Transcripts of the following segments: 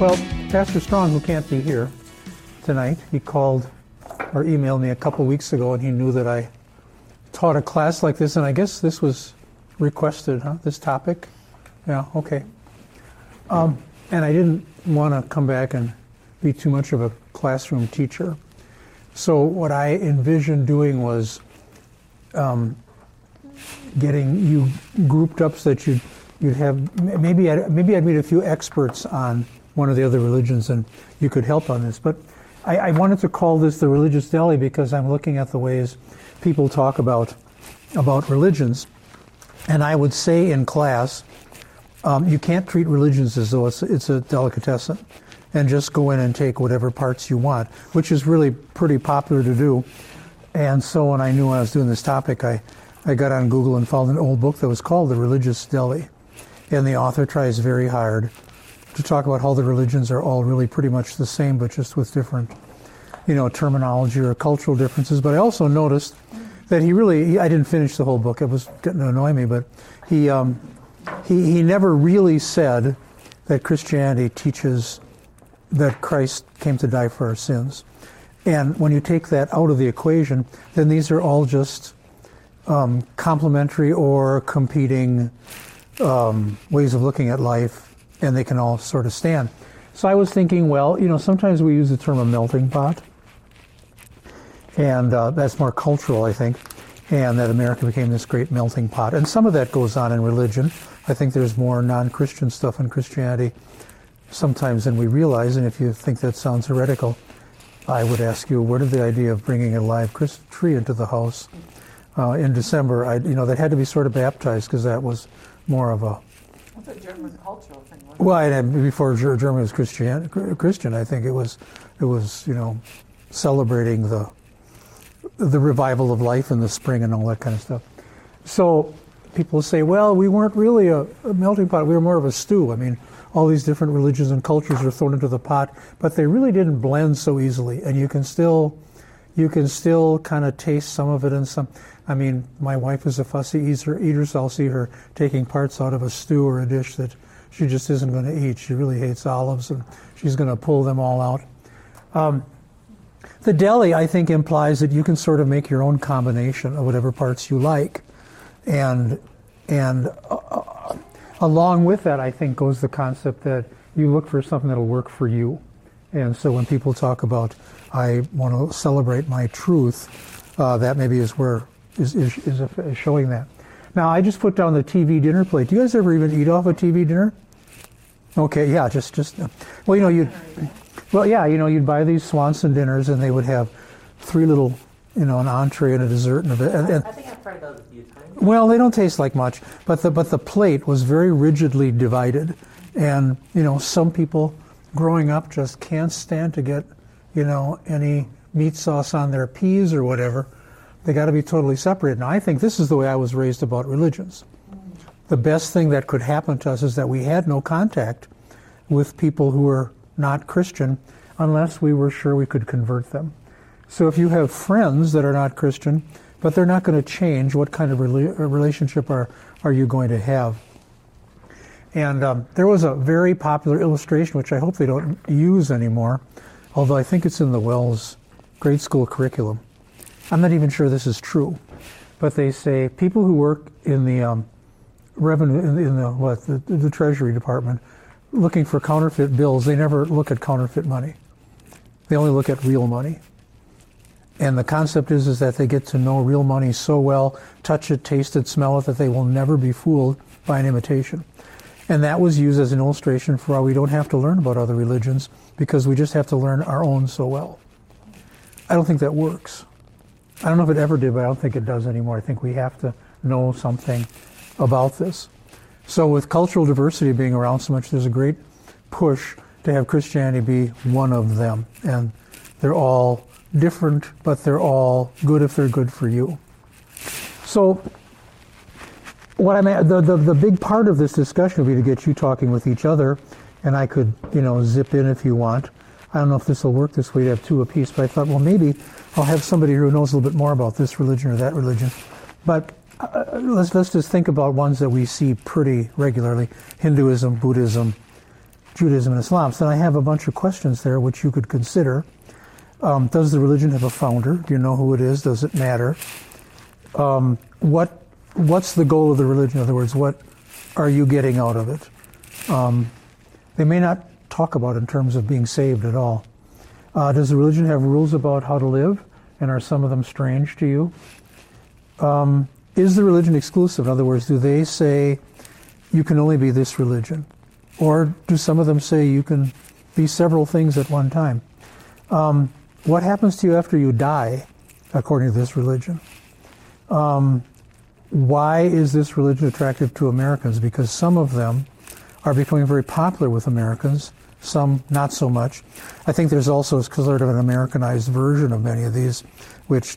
Well, Pastor Strong, who can't be here tonight, he called or emailed me a couple weeks ago and he knew that I taught a class like this, and I guess this was requested, huh? This topic? Yeah, okay. Um, and I didn't want to come back and be too much of a classroom teacher. So, what I envisioned doing was um, getting you grouped up so that you'd, you'd have maybe I'd, maybe I'd meet a few experts on one of the other religions and you could help on this. But I, I, wanted to call this the religious deli because I'm looking at the ways people talk about about religions, and I would say in class, um, you can't treat religions as though it's, it's a delicatessen, and just go in and take whatever parts you want, which is really pretty popular to do. And so when I knew I was doing this topic, I, I got on Google and found an old book that was called The Religious Deli. And the author tries very hard to talk about how the religions are all really pretty much the same, but just with different, you know, terminology or cultural differences. But I also noticed that he really, he, I didn't finish the whole book. It was getting to annoy me, but he, um, he, he never really said that Christianity teaches that Christ came to die for our sins. And when you take that out of the equation, then these are all just um, complementary or competing um, ways of looking at life and they can all sort of stand. So I was thinking, well, you know, sometimes we use the term a melting pot, and uh, that's more cultural, I think, and that America became this great melting pot. And some of that goes on in religion. I think there's more non-Christian stuff in Christianity sometimes than we realize. And if you think that sounds heretical, I would ask you, where did the idea of bringing a live tree into the house uh, in December? I, you know, that had to be sort of baptized because that was more of a German cultural thing. Well, before Germany was Christian, Christian, I think it was, it was you know, celebrating the the revival of life in the spring and all that kind of stuff. So people say, well, we weren't really a, a melting pot; we were more of a stew. I mean, all these different religions and cultures are thrown into the pot, but they really didn't blend so easily, and you can still you can still kind of taste some of it in some. I mean, my wife is a fussy eater, eater, so I'll see her taking parts out of a stew or a dish that she just isn't going to eat. She really hates olives, and she's going to pull them all out. Um, the deli, I think, implies that you can sort of make your own combination of whatever parts you like, and and uh, uh along with that, I think goes the concept that you look for something that'll work for you. And so when people talk about I want to celebrate my truth, uh, that maybe is where is, is, is, a, is, showing that. Now, I just put down the TV dinner plate. Do you guys ever even eat off a TV dinner? Okay, yeah, just, just, well, you know, you, well, yeah, you know, you'd buy these Swanson dinners and they would have three little, you know, an entree and a dessert and a, and, and I think I've tried those a few times. Well, they don't taste like much, but the, but the plate was very rigidly divided. And, you know, some people growing up just can't stand to get, you know, any meat sauce on their peas or whatever. They got to be totally separated. Now, I think this is the way I was raised about religions. The best thing that could happen to us is that we had no contact with people who were not Christian unless we were sure we could convert them. So if you have friends that are not Christian, but they're not going to change, what kind of relationship are, are you going to have? And um, there was a very popular illustration, which I hope they don't use anymore, although I think it's in the WELS grade school curriculum. I'm not even sure this is true, but they say people who work in the um, revenue in in the what the, the Treasury Department looking for counterfeit bills, they never look at counterfeit money. They only look at real money. And the concept is, is that they get to know real money so well, touch it, taste it, smell it, that they will never be fooled by an imitation. And that was used as an illustration for why we don't have to learn about other religions because we just have to learn our own so well. I don't think that works. I don't know if it ever did, but I don't think it does anymore. I think we have to know something about this. So, with cultural diversity being around so much, there's a great push to have Christianity be one of them. And they're all different, but they're all good if they're good for you. So, what I'm at, the, the, the big part of this discussion will be to get you talking with each other, and I could, you know, zip in if you want. I don't know if this will work this way to have two apiece, but I thought, well, maybe I'll have somebody who knows a little bit more about this religion or that religion. But uh, let's let's just think about ones that we see pretty regularly: Hinduism, Buddhism, Judaism and Islam. So I have a bunch of questions there which you could consider. Um, does the religion have a founder? Do you know who it is? Does it matter? Um, what What's the goal of the religion? In other words, what are you getting out of it? Um, they may not talk about in terms of being saved at all. Uh, does the religion have rules about how to live? And are some of them strange to you? Um, is the religion exclusive? In other words, do they say you can only be this religion? Or do some of them say you can be several things at one time? Um, what happens to you after you die, according to this religion? Um, why is this religion attractive to Americans? Because some of them are becoming very popular with Americans, some not so much. I think there's also sort of an Americanized version of many of these, which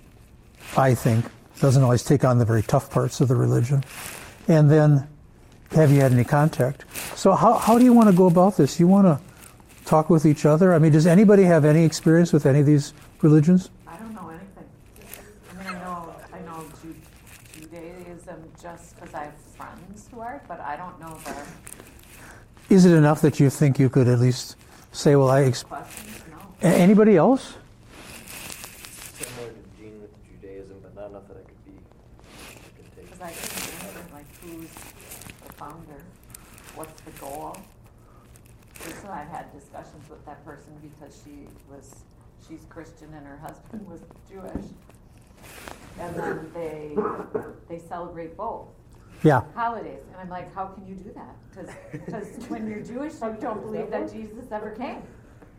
I think doesn't always take on the very tough parts of the religion. And then have you had any contact? So how, how do you want to go about this? You want to talk with each other? I mean, does anybody have any experience with any of these religions? I don't know anything. I know, I know Judaism just because I have friends who are, but I don't know the Is it enough that you think you could at least say, well, I. Ex- questions. No. Anybody else? Similar to Gene with Judaism, but not enough that I could be, I could take. Because I couldn't answer, like, who's the founder? What's the goal? Recently, I've had discussions with that person because she was, she's Christian and her husband was Jewish. And then they, they celebrate both Yeah. holidays. And I'm like, how can you do that? Because when you're Jewish, you don't believe that Jesus ever came.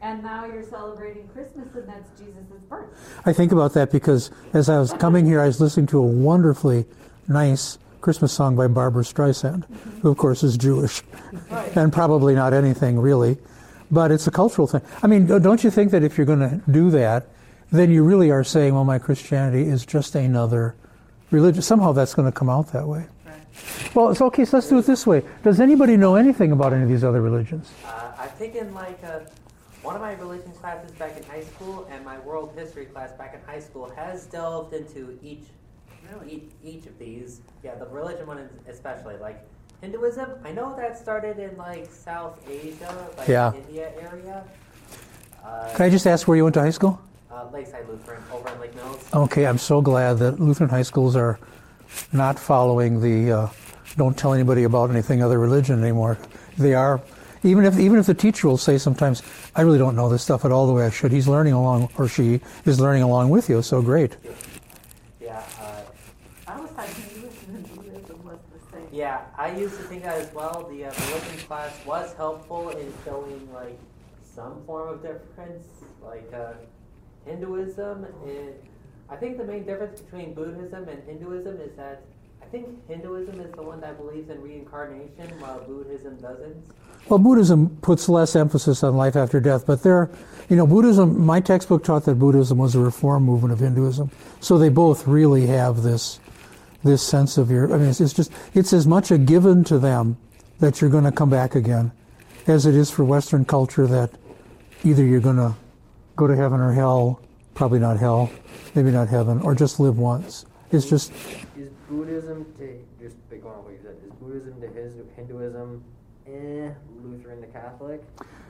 And now you're celebrating Christmas and that's Jesus' birth. I think about that because as I was coming here, I was listening to a wonderfully nice Christmas song by Barbra Streisand, who, of course, is Jewish Right. and probably not anything really, but it's a cultural thing. I mean, don't you think that if you're going to do that, then you really are saying, well, my Christianity is just another religion? Somehow that's going to come out that way. Well, it's okay, so let's do it this way. Does anybody know anything about any of these other religions? Uh, I've taken like a, one of my religion classes back in high school, and my world history class back in high school has delved into each, each, each of these. Yeah, the religion one especially like Hinduism. I know that started in like South Asia, like Yeah. India area. Uh, Can I just ask where you went to high school? uh, Lakeside Lutheran over in Lake Mills. Okay, I'm so glad that Lutheran high schools are not following the uh, don't tell anybody about anything other religion anymore. They are, even if even if the teacher will say sometimes, I really don't know this stuff at all the way I should. He's learning along, or she is learning along with you. So great. Yeah. Uh, I always thought Hinduism was the same. Yeah, I used to think that as well. The uh, religion class was helpful in showing like some form of difference, like uh, Hinduism. And I think the main difference between Buddhism and Hinduism is that I think Hinduism is the one that believes in reincarnation, while Buddhism doesn't. Well, Buddhism puts less emphasis on life after death, but there, you know, Buddhism. My textbook taught that Buddhism was a reform movement of Hinduism, so they both really have this this sense of your. I mean, it's, it's just it's as much a given to them that you're going to come back again, as it is for Western culture that either you're going to go to heaven or hell, probably not hell, maybe not heaven, or just live once. It's just Is Buddhism to, just going on what you said, is Buddhism to his Hinduism, eh, Lutheran to Catholic?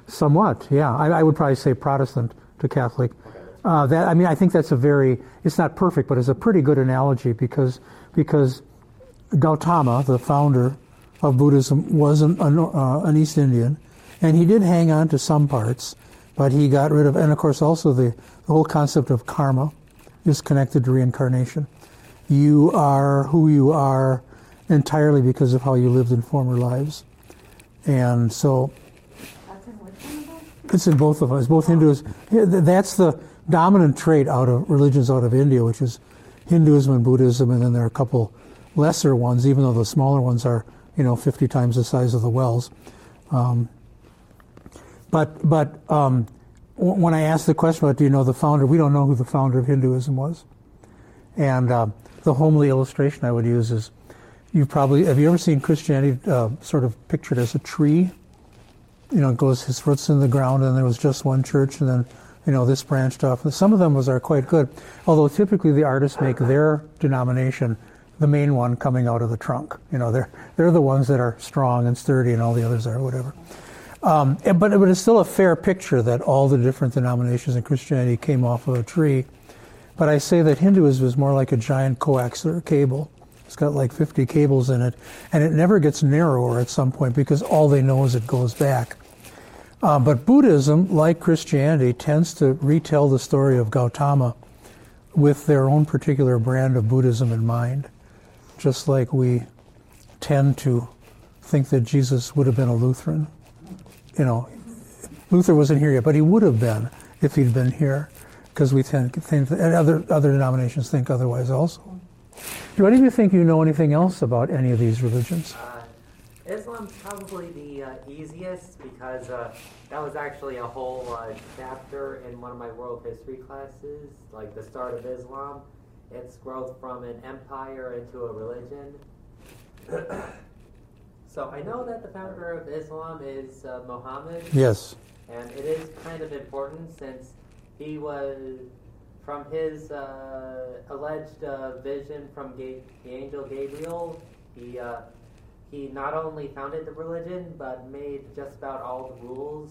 Somewhat, yeah. I, I would probably say Protestant to Catholic. Okay, Uh, that I mean, I think that's a very. It's not perfect, but it's a pretty good analogy because because Gautama, the founder of Buddhism, was an, an, uh, an East Indian, and he did hang on to some parts, but he got rid of. And of course, also the, the whole concept of karma is connected to reincarnation. You are who you are entirely because of how you lived in former lives, and so it's in both of us, both Hindus. That's the dominant trait out of religions out of India, which is Hinduism and Buddhism, and then there are a couple lesser ones, even though the smaller ones are, you know, 50 times the size of the WELS. Um, but but um, w- when I asked the question about, do you know the founder? We don't know who the founder of Hinduism was. And uh, the homely illustration I would use is, you probably have you ever seen Christianity uh, sort of pictured as a tree? you know, it goes his roots in the ground, and there was just one church, and then, you know, this branched off. Some of them was are quite good, although typically the artists make their denomination the main one coming out of the trunk. You know, they're they're the ones that are strong and sturdy, and all the others are whatever. Um, but, but it's still a fair picture that all the different denominations in Christianity came off of a tree. But I say that Hinduism is more like a giant coaxial cable. It's got like 50 cables in it, and it never gets narrower at some point because all they know is it goes back. Uh, but Buddhism, like Christianity, tends to retell the story of Gautama with their own particular brand of Buddhism in mind, just like we tend to think that Jesus would have been a Lutheran. You know, Luther wasn't here yet, but he would have been if he'd been here, because we tend to think, and other other denominations think otherwise also. Do any of you think you know anything else about any of these religions? Uh, Islam's probably the uh, easiest because uh, that was actually a whole uh, chapter in one of my world history classes, like the start of Islam, its growth from an empire into a religion. so I know that the founder of Islam is uh, Muhammad, Yes. and it is kind of important since he was from his uh, alleged uh, vision from Ga- the angel Gabriel. He uh, he not only founded the religion but made just about all the rules,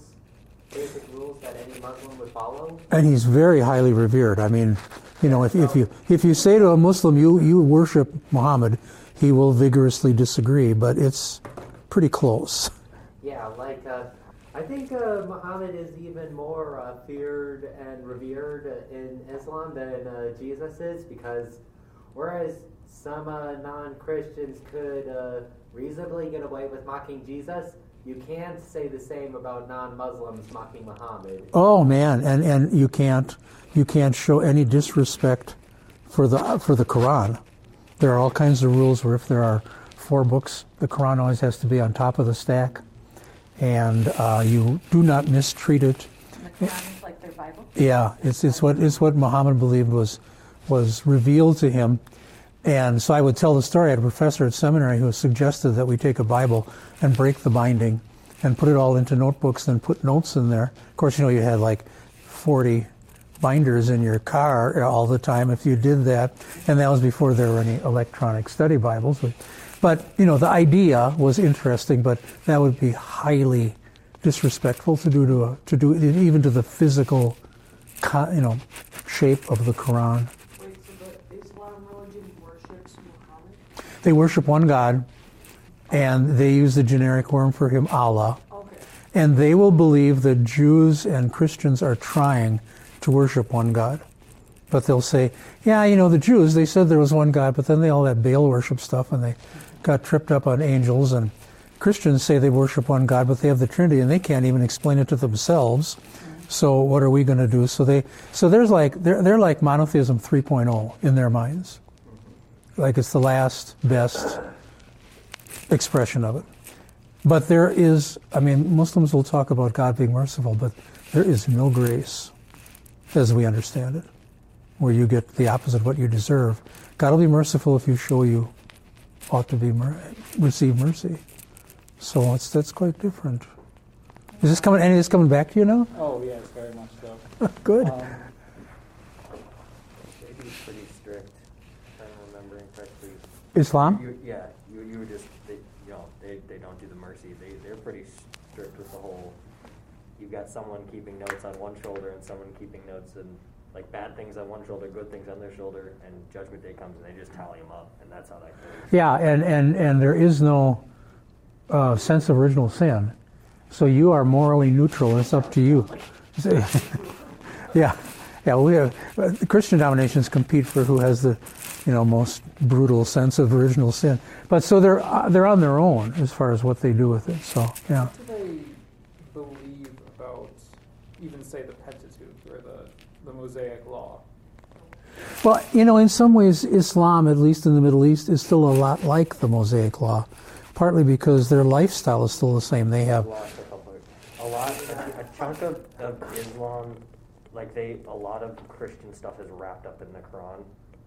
basic rules that any Muslim would follow. And he's very highly revered. I mean, you know, if, if you if you say to a Muslim you you worship Muhammad, he will vigorously disagree. But it's pretty close. Yeah, like uh, I think uh, Muhammad is even more uh, feared and revered in Islam than uh, Jesus is because whereas some uh, non-Christians could uh, reasonably get away with mocking Jesus, you can't say the same about non-Muslims mocking Muhammad. Oh man, and and you can't you can't show any disrespect for the for the Quran. There are all kinds of rules where if there are four books, the Quran always has to be on top of the stack, and uh, you do not mistreat it. The Quran is like their Bible. Yeah, it's it's what it's what Muhammad believed was was revealed to him. And so I would tell the story. I had a professor at seminary who suggested that we take a Bible and break the binding and put it all into notebooks and put notes in there. Of course, you know, you had like 40 binders in your car all the time if you did that. And that was before there were any electronic study Bibles. But, but you know, the idea was interesting, but that would be highly disrespectful to do to, a, to do even to the physical, you know, shape of the Quran. Wait, so the Islam religion worships Muhammad? They worship one God, and they use the generic term for him, Allah. Okay. And they will believe that Jews and Christians are trying to worship one God. But they'll say, yeah, you know, the Jews, they said there was one God, but then they all that Baal worship stuff and they got tripped up on angels. And Christians say they worship one God, but they have the Trinity and they can't even explain it to themselves. So what are we going to do? So they, so there's like, they're, they're like monotheism 3.0 in their minds. Like it's the last best expression of it. But there is, I mean, Muslims will talk about God being merciful, but there is no grace as we understand it, where you get the opposite of what you deserve. God will be merciful if you show you ought to be mer- receive mercy. So it's, that's quite different. Is this coming? Any of this coming back to you now? Oh, yes, very much so. Good. Um, Maybe he's pretty strict, if I'm remembering correctly. Islam? You, yeah, you, you were just, they, you know, they, they don't do the mercy. They, they're pretty strict with the whole, you've got someone keeping notes on one shoulder and someone keeping notes and like bad things on one shoulder, good things on their shoulder, and judgment day comes and they just tally them up, and that's how that goes. Yeah, and, and, and there is no uh, sense of original sin. So you are morally neutral. It's up to you. yeah, yeah. We have, uh, Christian denominations compete for who has the, you know, most brutal sense of original sin. But so they're uh, they're on their own as far as what they do with it. So yeah. what do they believe about even say the Pentateuch or the, the Mosaic Law? Well, you know, in some ways, Islam, at least in the Middle East, is still a lot like the Mosaic Law, partly because their lifestyle is still the same. They have lost a couple. A lot, a, a chunk of, of Islam, like they, a lot of Christian stuff is wrapped up in the Quran.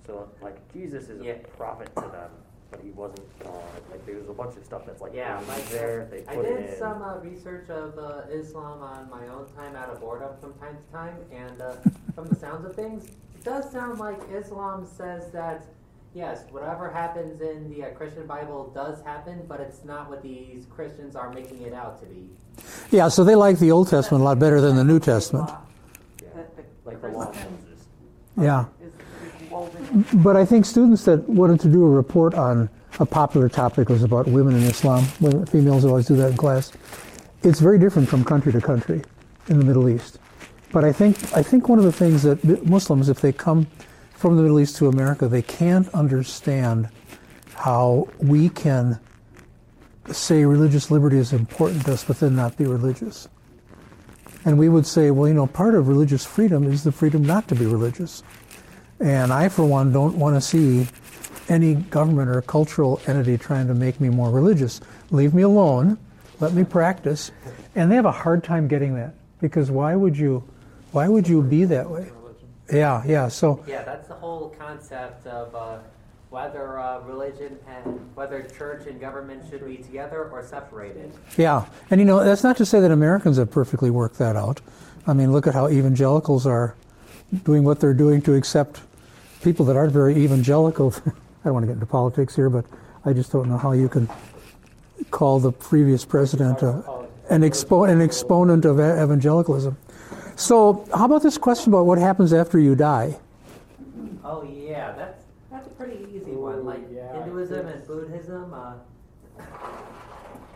So like Jesus is Yeah. a prophet to them, but he wasn't God. Like there's a bunch of stuff that's like Yeah, in like there. They I put it did in. some uh, research of uh, Islam on my own time out of boredom from time to time, and uh, from the sounds of things, it does sound like Islam says that yes, whatever happens in the uh, Christian Bible does happen, but it's not what these Christians are making it out to be. Yeah, so they like the Old Testament a lot better than the New Testament. Yeah. Like the law of Moses. Yeah. is is woven in. But I think students that wanted to do a report on a popular topic was about women in Islam. Females always do that in class. It's very different from country to country in the Middle East. But I think I think one of the things that Muslims, if they come from the Middle East to America, they can't understand how we can say religious liberty is important to us, but then not be religious. And we would say, well, you know, part of religious freedom is the freedom not to be religious. And I, for one, don't want to see any government or cultural entity trying to make me more religious. Leave me alone. Let me practice. And they have a hard time getting that because why would you, why would you be that way? Yeah, yeah. So Yeah, that's the whole concept of uh, whether uh, religion and whether church and government should be together or separated. Yeah, and you know that's not to say that Americans have perfectly worked that out. I mean, look at how evangelicals are doing what they're doing to accept people that aren't very evangelical. I don't want to get into politics here, but I just don't know how you can call the previous president uh, an, expo- an exponent of evangelicalism. So, how about this question about what happens after you die? Oh yeah, that's that's a pretty easy one. Like yeah, Hinduism and Buddhism. Uh,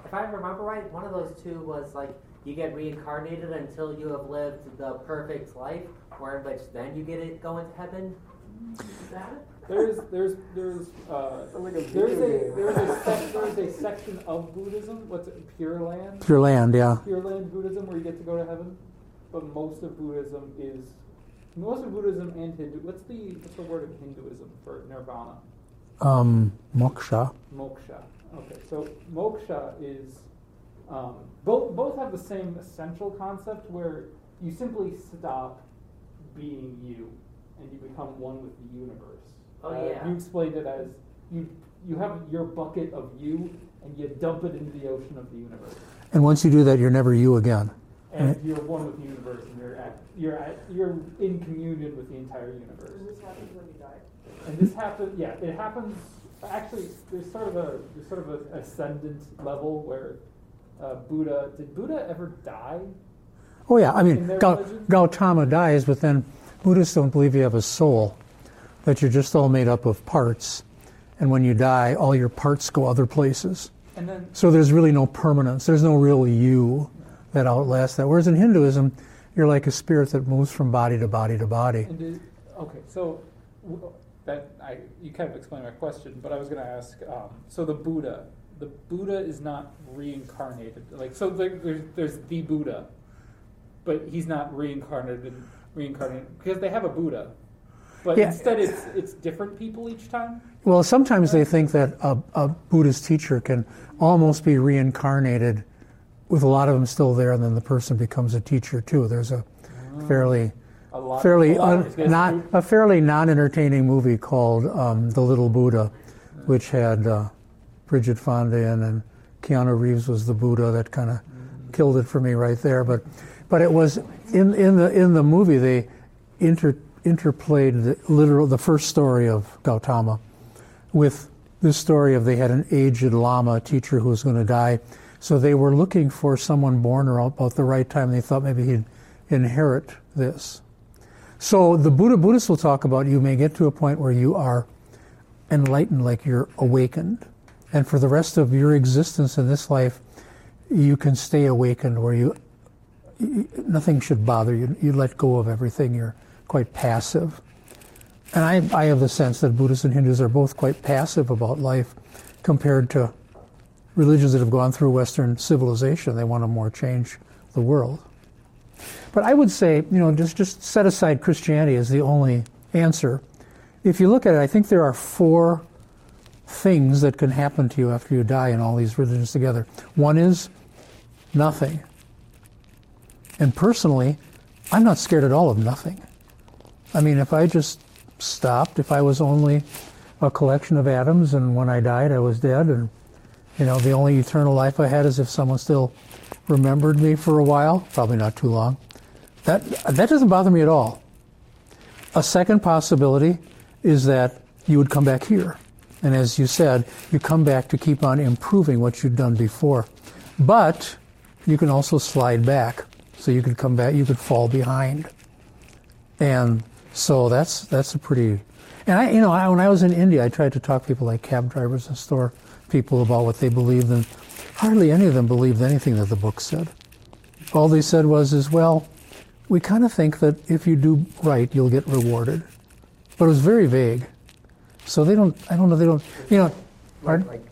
if I remember right, one of those two was like you get reincarnated until you have lived the perfect life, or in which then you get it go into heaven. Is that it? There's there's there's uh, like a there's a there's a sec- there's a section of Buddhism. What's it? Pure Land. Pure land, yeah. Pure Land Buddhism, where you get to go to heaven. But most of Buddhism is most of Buddhism and Hindu. What's the what's the word in Hinduism for nirvana? Um, moksha. Moksha. Okay, so moksha is um, both both have the same essential concept where you simply stop being you and you become one with the universe. Oh, Uh, yeah. You explained it as you you have your bucket of you and you dump it into the ocean of the universe, And once you do that, you're never you again. and Right. you're one with the universe, and you're at you're at you're in communion with the entire And universe. this happens when you die. And this happens, yeah, it happens. Actually, there's sort of a there's sort of an ascendant level where uh, Buddha did Buddha ever die? Oh yeah, I mean their Gautama dies, but then Buddhists don't believe you have a soul, that you're just all made up of parts, and when you die, all your parts go other places. And then So there's really no permanence. There's no real you that outlasts that. Whereas in Hinduism, you're like a spirit that moves from body to body to body. okay, so that I you kind of explained my question, but I was going to ask. Um, so the Buddha, the Buddha is not reincarnated. Like so, there, there's there's the Buddha, but he's not reincarnated reincarnated because they have a Buddha. But Yeah. instead, it's it's different people each time. Well, sometimes they think that a, a Buddhist teacher can almost be reincarnated with a lot of them still there, and then the person becomes a teacher too. There's a fairly A lot. fairly un, not a fairly non-entertaining movie called um, The Little Buddha, which had uh, Bridget Fonda in and Keanu Reeves was the Buddha. That kind of killed it for me right there. But but it was in in the in the movie they inter, interplayed the literal the first story of Gautama with this story of they had an aged lama teacher who was going to die. So they were looking for someone born around about the right time. They thought maybe he'd inherit this. So the Buddha Buddhists will talk about you may get to a point where you are enlightened, like you're awakened, and for the rest of your existence in this life, you can stay awakened, where you nothing should bother you. You let go of everything. You're quite passive. And I, I have the sense that Buddhists and Hindus are both quite passive about life compared to religions that have gone through Western civilization. They want to more change the world. But I would say, you know, just, just set aside Christianity as the only answer. If you look at it, I think there are four things that can happen to you after you die in all these religions together. One is nothing. And personally, I'm not scared at all of nothing. I mean, if I just stopped, if I was only a collection of atoms and when I died I was dead and you know, the only eternal life I had is if someone still remembered me for a while, probably not too long. That that doesn't bother me at all. A second possibility is that you would come back here. And as you said, you come back to keep on improving what you'd done before. But you can also slide back. So you could come back, you could fall behind. And so that's that's a pretty. And I, you know, I, when I was in India, I tried to talk to people like cab drivers and store people about what they believed, and hardly any of them believed anything that the book said. All they said was, "Is well, we kind of think that if you do right, you'll get rewarded," but it was very vague. So they don't. I don't know. They don't. You know. Like, like,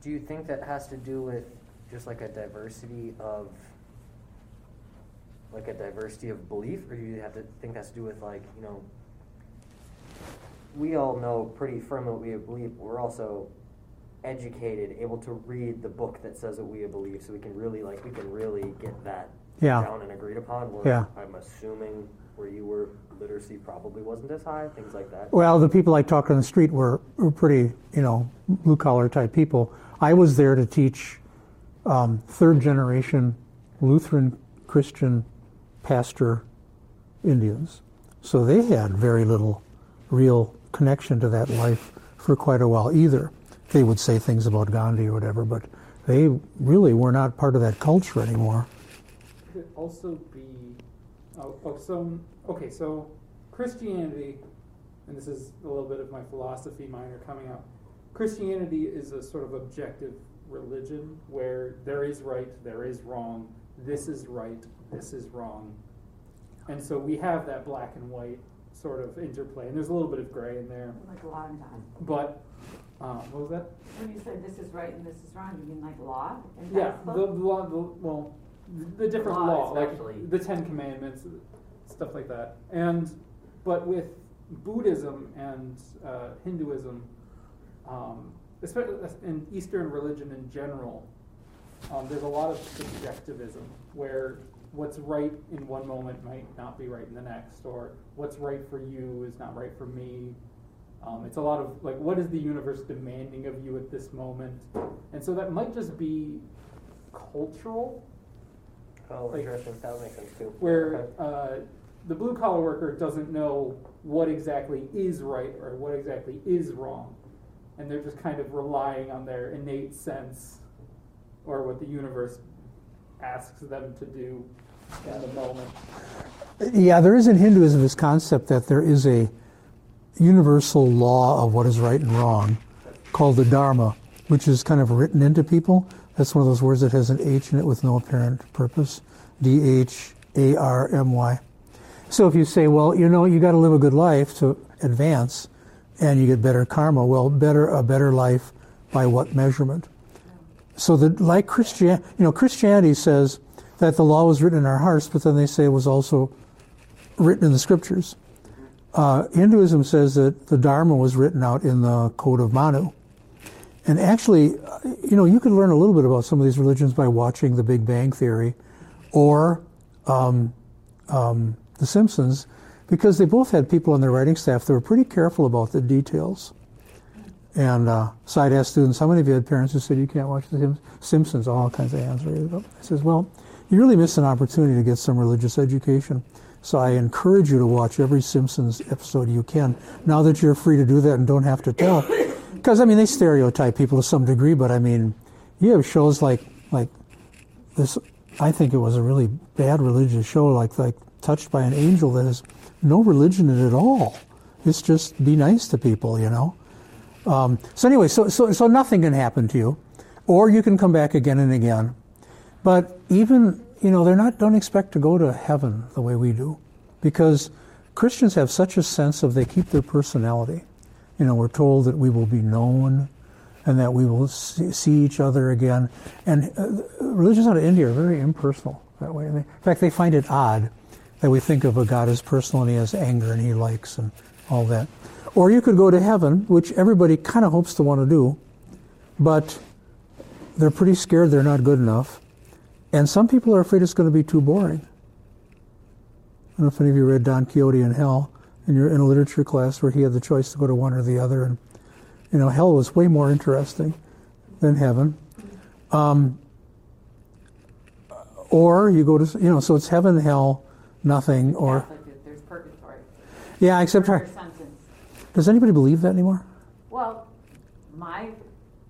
do you think that has to do with just like a diversity of, like a diversity of belief, or do you have to think that's to do with like you know, we all know pretty firmly what we believe. But we're also educated, able to read the book that says what we believe, so we can really like we can really get that Yeah. down and agreed upon. Where Yeah. I'm assuming where you were, literacy probably wasn't as high, things like that. Well, the people I talked on the street were, were pretty, you know, blue collar type people. I was there to teach um, third generation Lutheran Christian pastor Indians. So they had very little real connection to that life for quite a while either. They would say things about Gandhi or whatever, but they really were not part of that culture anymore. Could it also be, oh, oh, so, okay, so Christianity, and this is a little bit of my philosophy minor coming out. Christianity is a sort of objective religion where there is right, there is wrong, this is right, this is wrong. And so we have that black and white sort of interplay, and there's a little bit of gray in there. Like law and God. But, um, what was that? When you said this is right and this is wrong, you mean like law? And Yeah, the, the law, the, well, the different Law law, like the Ten Commandments, stuff like that. And but with Buddhism and uh, Hinduism, um, especially in Eastern religion in general, um, there's a lot of subjectivism where what's right in one moment might not be right in the next, or what's right for you is not right for me. Um, it's a lot of like, what is the universe demanding of you at this moment? And so that might just be cultural, Oh, Like- interesting. That would make sense too. where uh, the blue collar worker doesn't know what exactly is right or what exactly is wrong. And they're just kind of relying on their innate sense or what the universe asks them to do the moment. Yeah, there is in Hinduism this concept that there is a universal law of what is right and wrong called the Dharma, which is kind of written into people. That's one of those words that has an H in it with no apparent purpose. D H A R M Y. So if you say, well, you know, you got to live a good life to advance and you get better karma, well, better a better life by what measurement? So that like Christian, you know, Christianity says that the law was written in our hearts, but then they say it was also written in the scriptures. Uh, Hinduism says that the Dharma was written out in the Code of Manu. And actually, uh, you know, you could learn a little bit about some of these religions by watching The Big Bang Theory or um, um, The Simpsons, because they both had people on their writing staff that were pretty careful about the details. And uh, so I'd ask students, how many of you had parents who said you can't watch The Simpsons? All kinds of hands raised up. I says, well, you really miss an opportunity to get some religious education. So I encourage you to watch every Simpsons episode you can. Now that you're free to do that and don't have to tell, because I mean they stereotype people to some degree, but I mean you have shows like like this. I think it was a really bad religious show, like like Touched by an Angel, that has no religion in it at all. It's just be nice to people, you know. Um, so anyway, so, so so nothing can happen to you, or you can come back again and again. But even you know they're not don't expect to go to heaven the way we do, because Christians have such a sense of they keep their personality. You know, we're told that we will be known, and that we will see, each other again. And uh, religions out of India are very impersonal that way. In fact, they find it odd that we think of a God as personal and he has anger and he likes and all that. Or you could go to heaven, which everybody kind of hopes to want to do, but they're pretty scared they're not good enough. And some people are afraid it's going to be too boring. I don't know if any of you read Don Quixote in Hell, and you're in a literature class where he had the choice to go to one or the other, and you know, hell was way more interesting than heaven. Um, or you go to, you know, so it's heaven, hell, nothing, or there's purgatory. yeah, except sentence. does anybody believe that anymore? Well, my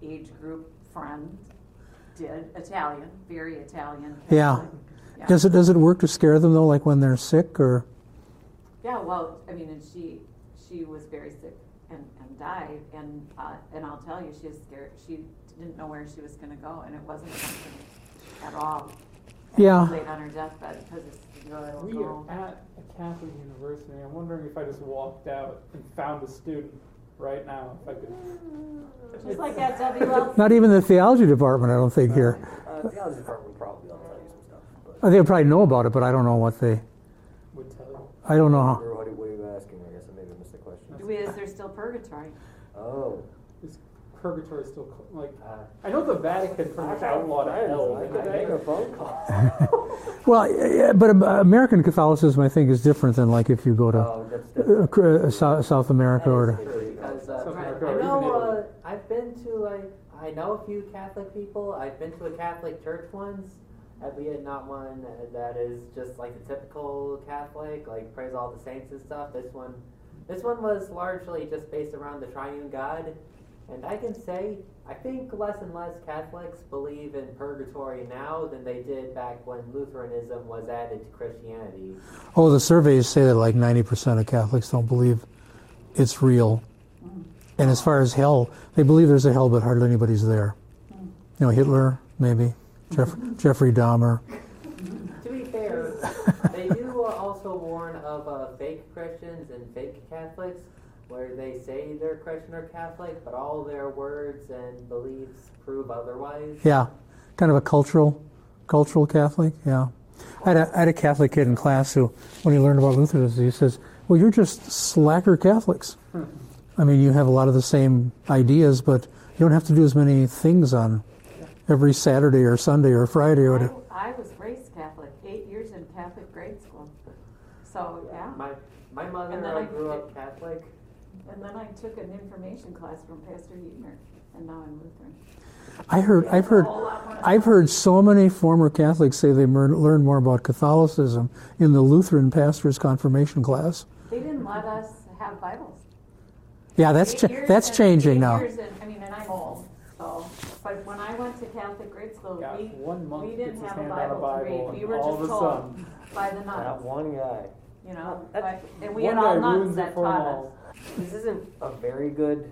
age group friend did, Italian, very Italian. Yeah. Catholic. Yeah. Does it does it work to scare them though, like when they're sick or? Yeah, well, I mean, and she, she was very sick and, and died, and, uh, and I'll tell you, she was scared, she didn't know where she was gonna go, and it wasn't something at all. And Yeah. Laid on her deathbed, because it's, you We are at a Catholic university. I'm wondering if I just walked out and found a student right now, if I could. Just like that, Debbie Wells. Not even the theology department, I don't think here. Uh, theology department probably will tell you some stuff. Uh, But They probably know about it, but I don't know what they. Would tell you. I don't know how. What, what are you asking? I guess I maybe missed the question. Do we, is there still purgatory? Oh. Is purgatory still like? Uh, I know the Vatican pretty much outlawed hell. I didn't could they? make a phone call. Well, yeah, but uh, American Catholicism, I think, is different than like if you go to Oh, that's, uh, that's uh, South, South America or to. Because uh, Something Right. like I know uh, I've been to like I know a few Catholic people. I've been to a Catholic church once, albeit not one that is just like the typical Catholic, like praise all the saints and stuff. This one, this one was largely just based around the Triune God, and I can say I think less and less Catholics believe in purgatory now than they did back when Lutheranism was added to Christianity. Oh, the surveys say that like 90% of Catholics don't believe it's real. And as far as hell, they believe there's a hell, but hardly anybody's there. You know, Hitler, maybe, Jeff, Jeffrey Dahmer. To be fair, they do also warn of uh, fake Christians and fake Catholics, where they say they're Christian or Catholic, but all their words and beliefs prove otherwise. Yeah, kind of a cultural, cultural Catholic. Yeah, I had, a, I had a Catholic kid in class who, when he learned about Lutheranism, he says, "Well, you're just slacker Catholics. I mean, you have a lot of the same ideas, but you don't have to do as many things on every Saturday or Sunday or Friday or whatever." I, I was raised Catholic, eight years in Catholic grade school. So, yeah. My my mother And then I- grew up Catholic. And then I took an information class from Pastor Yeager, and now I'm Lutheran. I heard, I've heard, I've heard so many former Catholics say they mer- learned more about Catholicism in the Lutheran pastor's confirmation class. They didn't let us have Bibles. Yeah, that's cha- years that's and- changing eight now. years and- I mean, and I'm old, so, but when I went to Catholic grade school, Yeah, we, one month we didn't gets his have a hand on a Bible to Bible, read. and We were all just a told sudden, by the that nuns, one guy. you know, That's- but, and we one had all nuns ruins it that for 'em taught us. all. This isn't a very good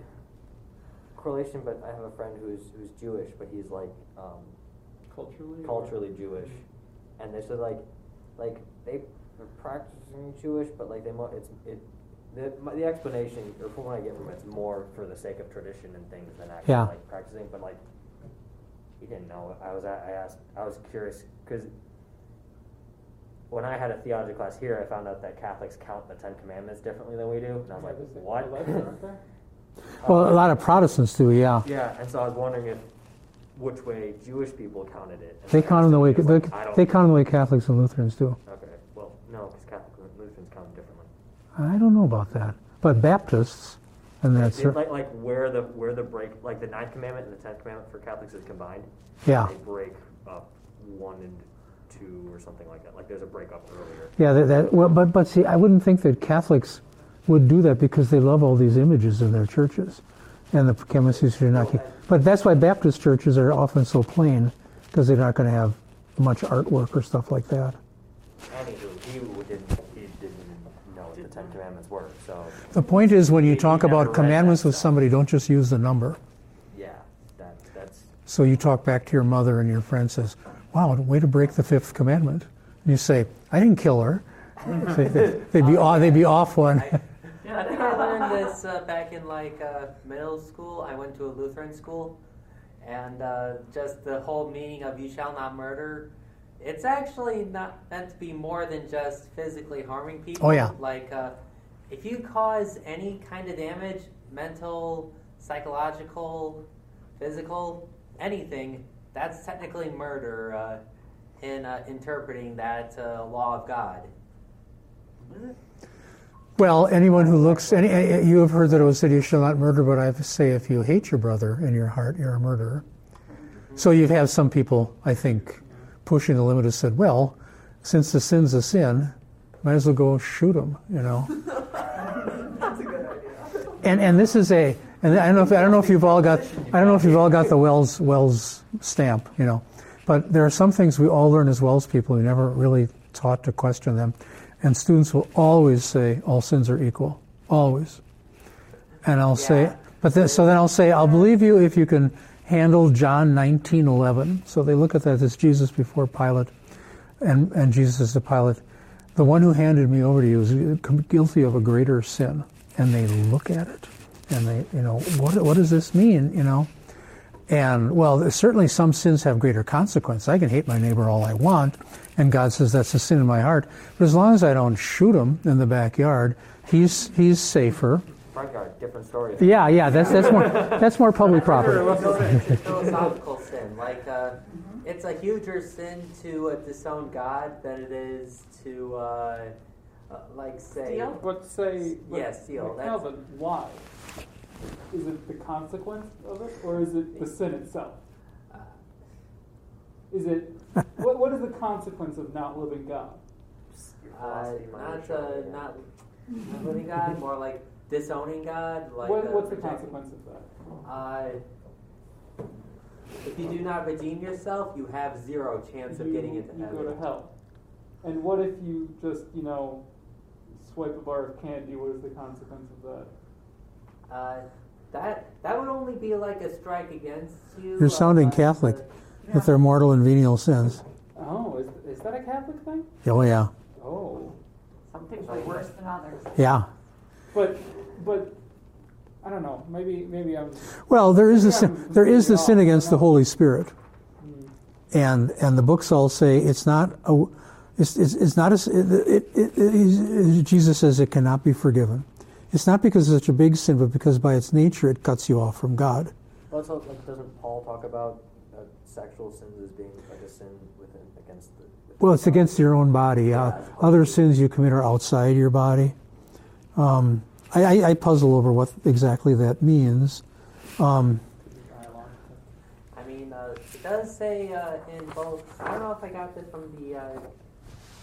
correlation, but I have a friend who's who's Jewish, but he's like um, culturally. culturally Jewish, and they said like like they are practicing Jewish, but like they mo- it's it. The, my, the explanation, or from what I get from it, it's more for the sake of tradition and things than actually Yeah. like practicing. But like, he didn't know. I was I asked. I was curious because when I had a theology class here, I found out that Catholics count the Ten Commandments differently than we do, and I was like, There's the- what? the letter, aren't there? Well, a lot of Protestants do, yeah. Yeah, and so I was wondering if which way Jewish people counted it. And They count them the way was they, like, I don't they count them the way Catholics and Lutherans do. Okay, well, no, because Catholic and Lutherans count them differently. I don't know about that, but Baptists, and that's It- like like where the where the break like the ninth commandment and the tenth commandment for Catholics is combined. yeah, They break up one and two or something like that. Like there's a break up earlier. yeah. That, that well, but but see, I wouldn't think that Catholics would do that because they love all these images in their churches, and the chemistries are not. keep- But that's why Baptist churches are often so plain because they're not going to have much artwork or stuff like that. Anywho, he didn't he didn't know what the Ten Commandments were. So The point is, when you He- he talk about commandments with somebody, don't just use the number. yeah, that that's So you talk back to your mother, and your friend says, "Wow, way to break the fifth commandment." And you say, "I didn't kill her." They- they- They'd be off, they'd be off one. I think I learned this uh, back in like uh, middle school. I went to a Lutheran school, and uh, just the whole meaning of "you shall not murder." It's actually not meant to be more than just physically harming people. Oh, yeah. Like uh, if you cause any kind of damage, mental, psychological, physical, anything, that's technically murder uh, in uh, interpreting that uh, law of God. Well, anyone who looks, any, you have heard that it was said, "You shall not murder," but I have to say, if you hate your brother in your heart, you're a murderer. So you have some people, I think, pushing the limit, have said, "Well, since the sin's a sin, might as well go shoot him," you know. And and this is a And I don't know if I don't know if you've all got I don't know if you've all got the WELS WELS stamp, you know, but there are some things we all learn as WELS people. We never really taught to question them, and students will always say all sins are equal, always. And I'll say, but then, so then I'll say I'll believe you if you can handle John nineteen eleven. So they look at that as Jesus before Pilate, and and Jesus is the Pilate. The one who handed me over to you is guilty of a greater sin, and they look at it and they, you know, what, what does this mean, you know? And well, certainly some sins have greater consequence. I can hate my neighbor all I want, and God says that's a sin in my heart. But as long as I don't shoot him in the backyard, he's he's safer. Front yard, different story. Yeah, yeah, that's that's more that's more public property. It's philosophical sin. Like, uh, it's a huger sin to uh, disown God than it is to, uh, uh, like, say. Steal? But say, but, Yeah, steal, but that's- Calvin, why? Is it the consequence of it, or is it the sin itself? Is it what? What is the consequence of not living God? Uh, not, uh, not not living God, more like disowning God. Like, what, uh, what's the consequence of that? Uh, if you do not redeem yourself, you have zero chance of you, getting into you heaven. go to hell. And what if you just, you know, swipe a bar of candy? What is the consequence of that? Uh, that that would only be like a strike against you. You're sounding uh, Catholic. uh, With their mortal and venial sins. Oh, is, is that a Catholic thing? Oh yeah, Oh, Some things are worse than others. yeah. but but I don't know. Maybe maybe I'm. Well, there is a sin, there is the sin against the Holy Spirit, hmm. and and the books all say it's not a, it's, it's, it's not a, s- it, it, it, it- Jesus says it cannot be forgiven. It's not because it's such a big sin, but because by its nature it cuts you off from God. Well, also, like, doesn't Paul talk about uh, sexual sins as being like a sin within against the? within Well, it's the against your own body. Uh, other sins you commit are outside your body. Um, I, I, I puzzle over what exactly that means. Um, I mean, uh, it does say uh, in both. I don't know if I got this from the uh,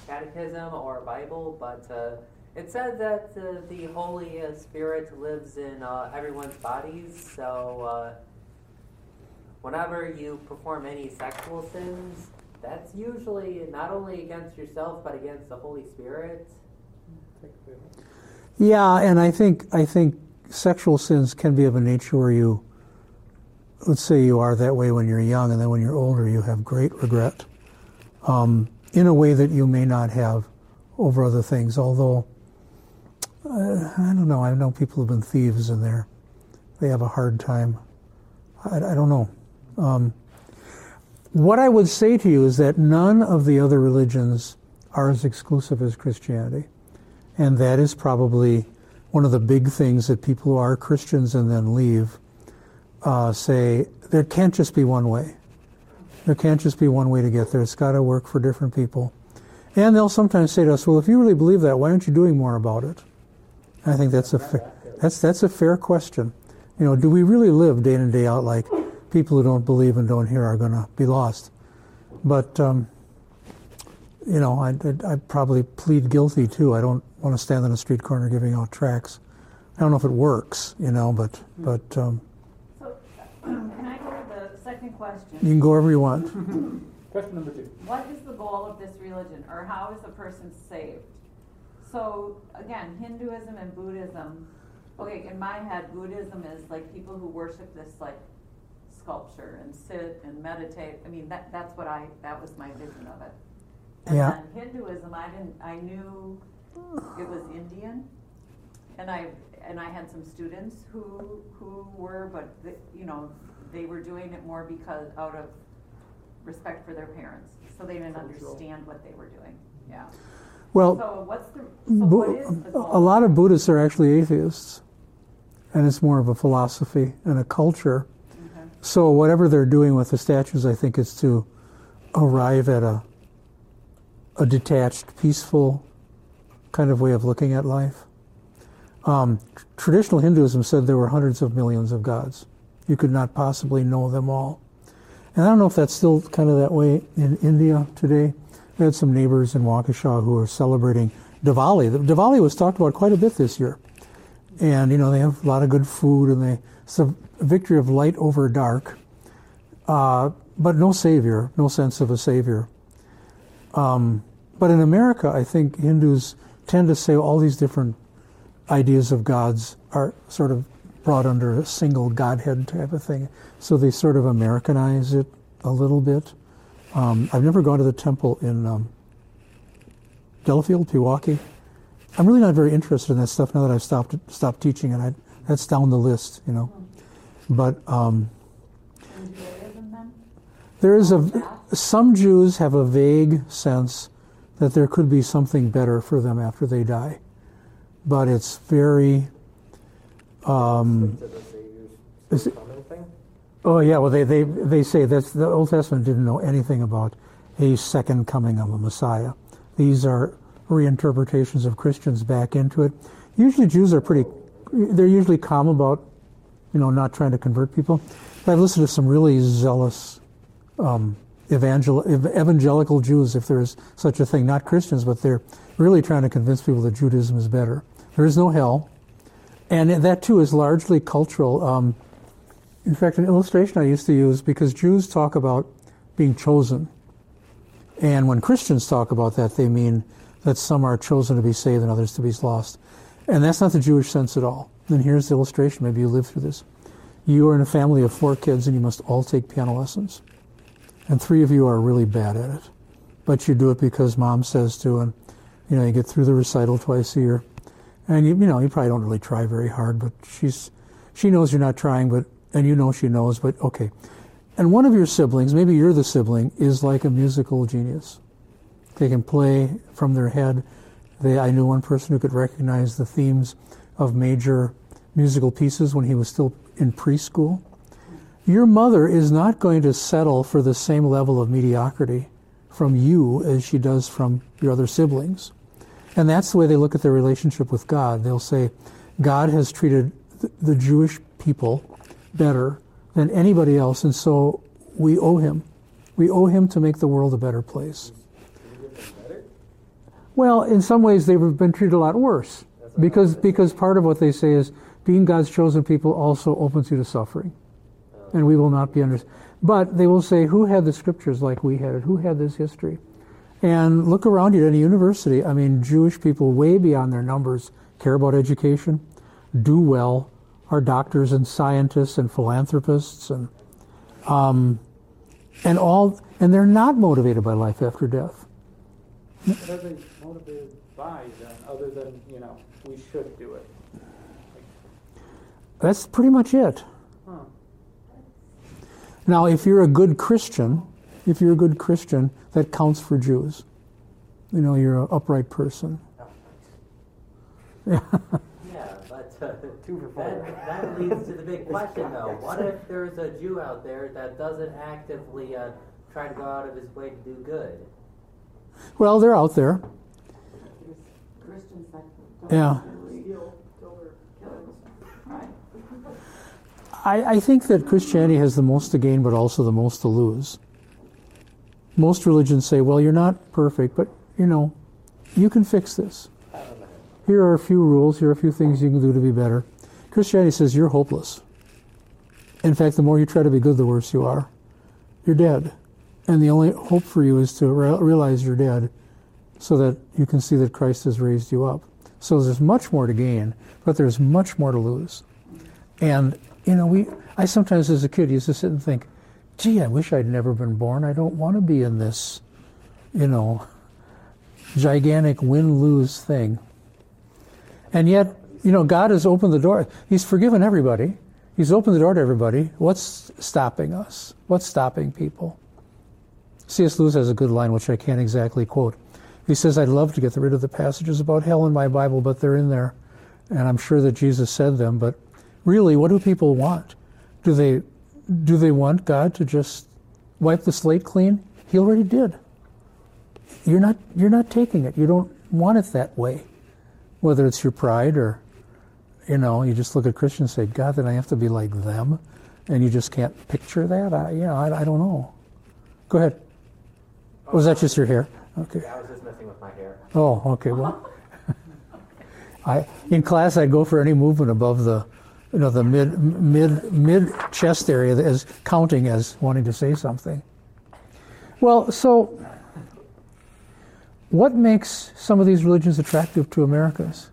Catechism or Bible, but uh, it said that uh, the Holy Spirit lives in uh, everyone's bodies. So, uh, whenever you perform any sexual sins, that's usually not only against yourself but against the Holy Spirit. Yeah, and I think I think sexual sins can be of a nature where you, let's say you are that way when you're young, and then when you're older you have great regret, um, in a way that you may not have over other things. Although, uh, I don't know. I know people who've been thieves in there; they have a hard time. I, I don't know. Um, what I would say to you is that none of the other religions are as exclusive as Christianity. And that is probably one of the big things that people who are Christians and then leave uh, say there can't just be one way. There can't just be one way to get there. It's got to work for different people. And they'll sometimes say to us, "Well, if you really believe that, why aren't you doing more about it?" And I think that's a fa- that's that's a fair question. You know, do we really live day in and day out like people who don't believe and don't hear are going to be lost? But um, you know, I'd, I'd, I'd probably plead guilty too. I don't want to stand on a street corner giving out tracts. I don't know if it works, you know, but but um, So, can I second question? you can go wherever you want. Question number two. What is the goal of this religion, or how is a person saved? So, again, Hinduism and Buddhism, okay, in my head, Buddhism is like people who worship this like sculpture and sit and meditate. I mean, that, that's what I, that was my vision of it. And Yeah. then Hinduism, I didn't, I knew it was Indian, and I, and I had some students who, who were, but, the- you know, they were doing it more because, out of respect for their parents, so they didn't understand what they were doing, yeah. Well, So what's the, so what is the goal? a lot of Buddhists are actually atheists, and it's more of a philosophy and a culture. Okay. So whatever they're doing with the statues, I think, is to arrive at a a detached, peaceful kind of way of looking at life. Um, traditional Hinduism said there were hundreds of millions of gods. You could not possibly know them all. And I don't know if that's still kind of that way in India today. We had some neighbors in Waukesha who are celebrating Diwali. Diwali was talked about quite a bit this year. and you know they have a lot of good food, and they it's a victory of light over dark, uh, but no savior, no sense of a savior. Um, but in America, I think Hindus tend to say all these different ideas of gods are sort of brought under a single godhead type of thing. So they sort of Americanize it a little bit. Um, I've never gone to the temple in um, Delafield, Pewaukee. I'm really not very interested in that stuff now that I've stopped stopped teaching it. I, that's down the list, you know. But um, there is a some Jews have a vague sense that there could be something better for them after they die, but it's very. Um, it- oh yeah, well they, they they say that the Old Testament didn't know anything about a second coming of a Messiah. These are reinterpretations of Christians back into it. Usually Jews are pretty. They're usually calm about, you know, not trying to convert people. But I've listened to some really zealous um, evangel- evangelical Jews, if there is such a thing, not Christians, but they're really trying to convince people that Judaism is better. There is no hell, and that too is largely cultural. Um, in fact, an illustration I used to use because Jews talk about being chosen, and when Christians talk about that, they mean that some are chosen to be saved and others to be lost, and that's not the Jewish sense at all. And here's the illustration. Maybe you lived through this. You are in a family of four kids, and you must all take piano lessons and three of you are really bad at it. But you do it because mom says to, and you know you get through the recital twice a year, and you you know you probably don't really try very hard, but she's she knows you're not trying, but and you know she knows, but okay. And one of your siblings, maybe you're the sibling, is like a musical genius. They can play from their head. They, I knew one person who could recognize the themes of major musical pieces when he was still in preschool. Your mother is not going to settle for the same level of mediocrity from you as she does from your other siblings. And that's the way they look at their relationship with God. They'll say, God has treated the Jewish people better than anybody else, and so we owe him. We owe him to make the world a better place. Well, in some ways, they've been treated a lot worse because because part of what they say is being God's chosen people also opens you to suffering, and we will not be under. But they will say, "Who had the scriptures like we had it? Who had this history?" And look around you at any university. I mean, Jewish people, way beyond their numbers, care about education, do well, are doctors and scientists and philanthropists, and um, and all, and they're not motivated by life after death. What are they motivated by then, other than, you know, we should do it? That's pretty much it. Huh. Now, if you're a good Christian, if you're a good Christian, that counts for Jews. You know, you're an upright person. Yeah, but uh, Two for four. that, that leads to the big question though. What if there's a Jew out there that doesn't actively uh, try to go out of his way to do good? Well, they're out there. There's Christians that don't Yeah. really Steal, kill their killings. Right. I, I think that Christianity has the most to gain, but also the most to lose. Most religions say, well, you're not perfect, but, you know, you can fix this. Here are a few rules, here are a few things you can do to be better. Christianity says you're hopeless. In fact, the more you try to be good, the worse you are. You're dead. And the only hope for you is to re- realize you're dead so that you can see that Christ has raised you up. So there's much more to gain, but there's much more to lose. And, you know, we, I sometimes as a kid used to sit and think, gee, I wish I'd never been born. I don't want to be in this, you know, gigantic win lose thing. And yet, you know, God has opened the door. He's forgiven everybody. He's opened the door to everybody. What's stopping us? What's stopping people? C.S. Lewis has a good line, which I can't exactly quote. He says, I'd love to get rid of the passages about hell in my Bible, but they're in there. And I'm sure that Jesus said them. But really, what do people want? Do they, do they want God to just wipe the slate clean? He already did. You're not, you're not taking it. You don't want it that way whether it's your pride or you know you just look at christians and say god then i have to be like them and you just can't picture that i you know i, I don't know go ahead was that just your hair okay I was just messing with my hair. oh okay well I in class I'd go for any movement above the, you know, the mid mid mid chest area as counting as wanting to say something. Well, so what makes some of these religions attractive to Americans?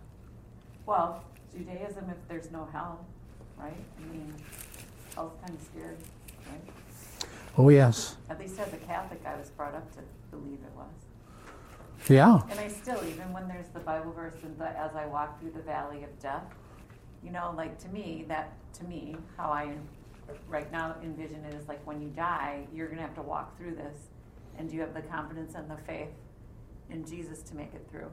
Well, Judaism, if there's no hell, right? I mean, hell's kind of scary, right? Oh yes, At least as a Catholic, I was brought up to believe it was. yeah, And I still, even when there's the Bible verse, and as I walk through the valley of death, you know, like to me, that to me, how I right now envision it is like when you die, you're gonna have to walk through this, and do you have the confidence and the faith in Jesus to make it through?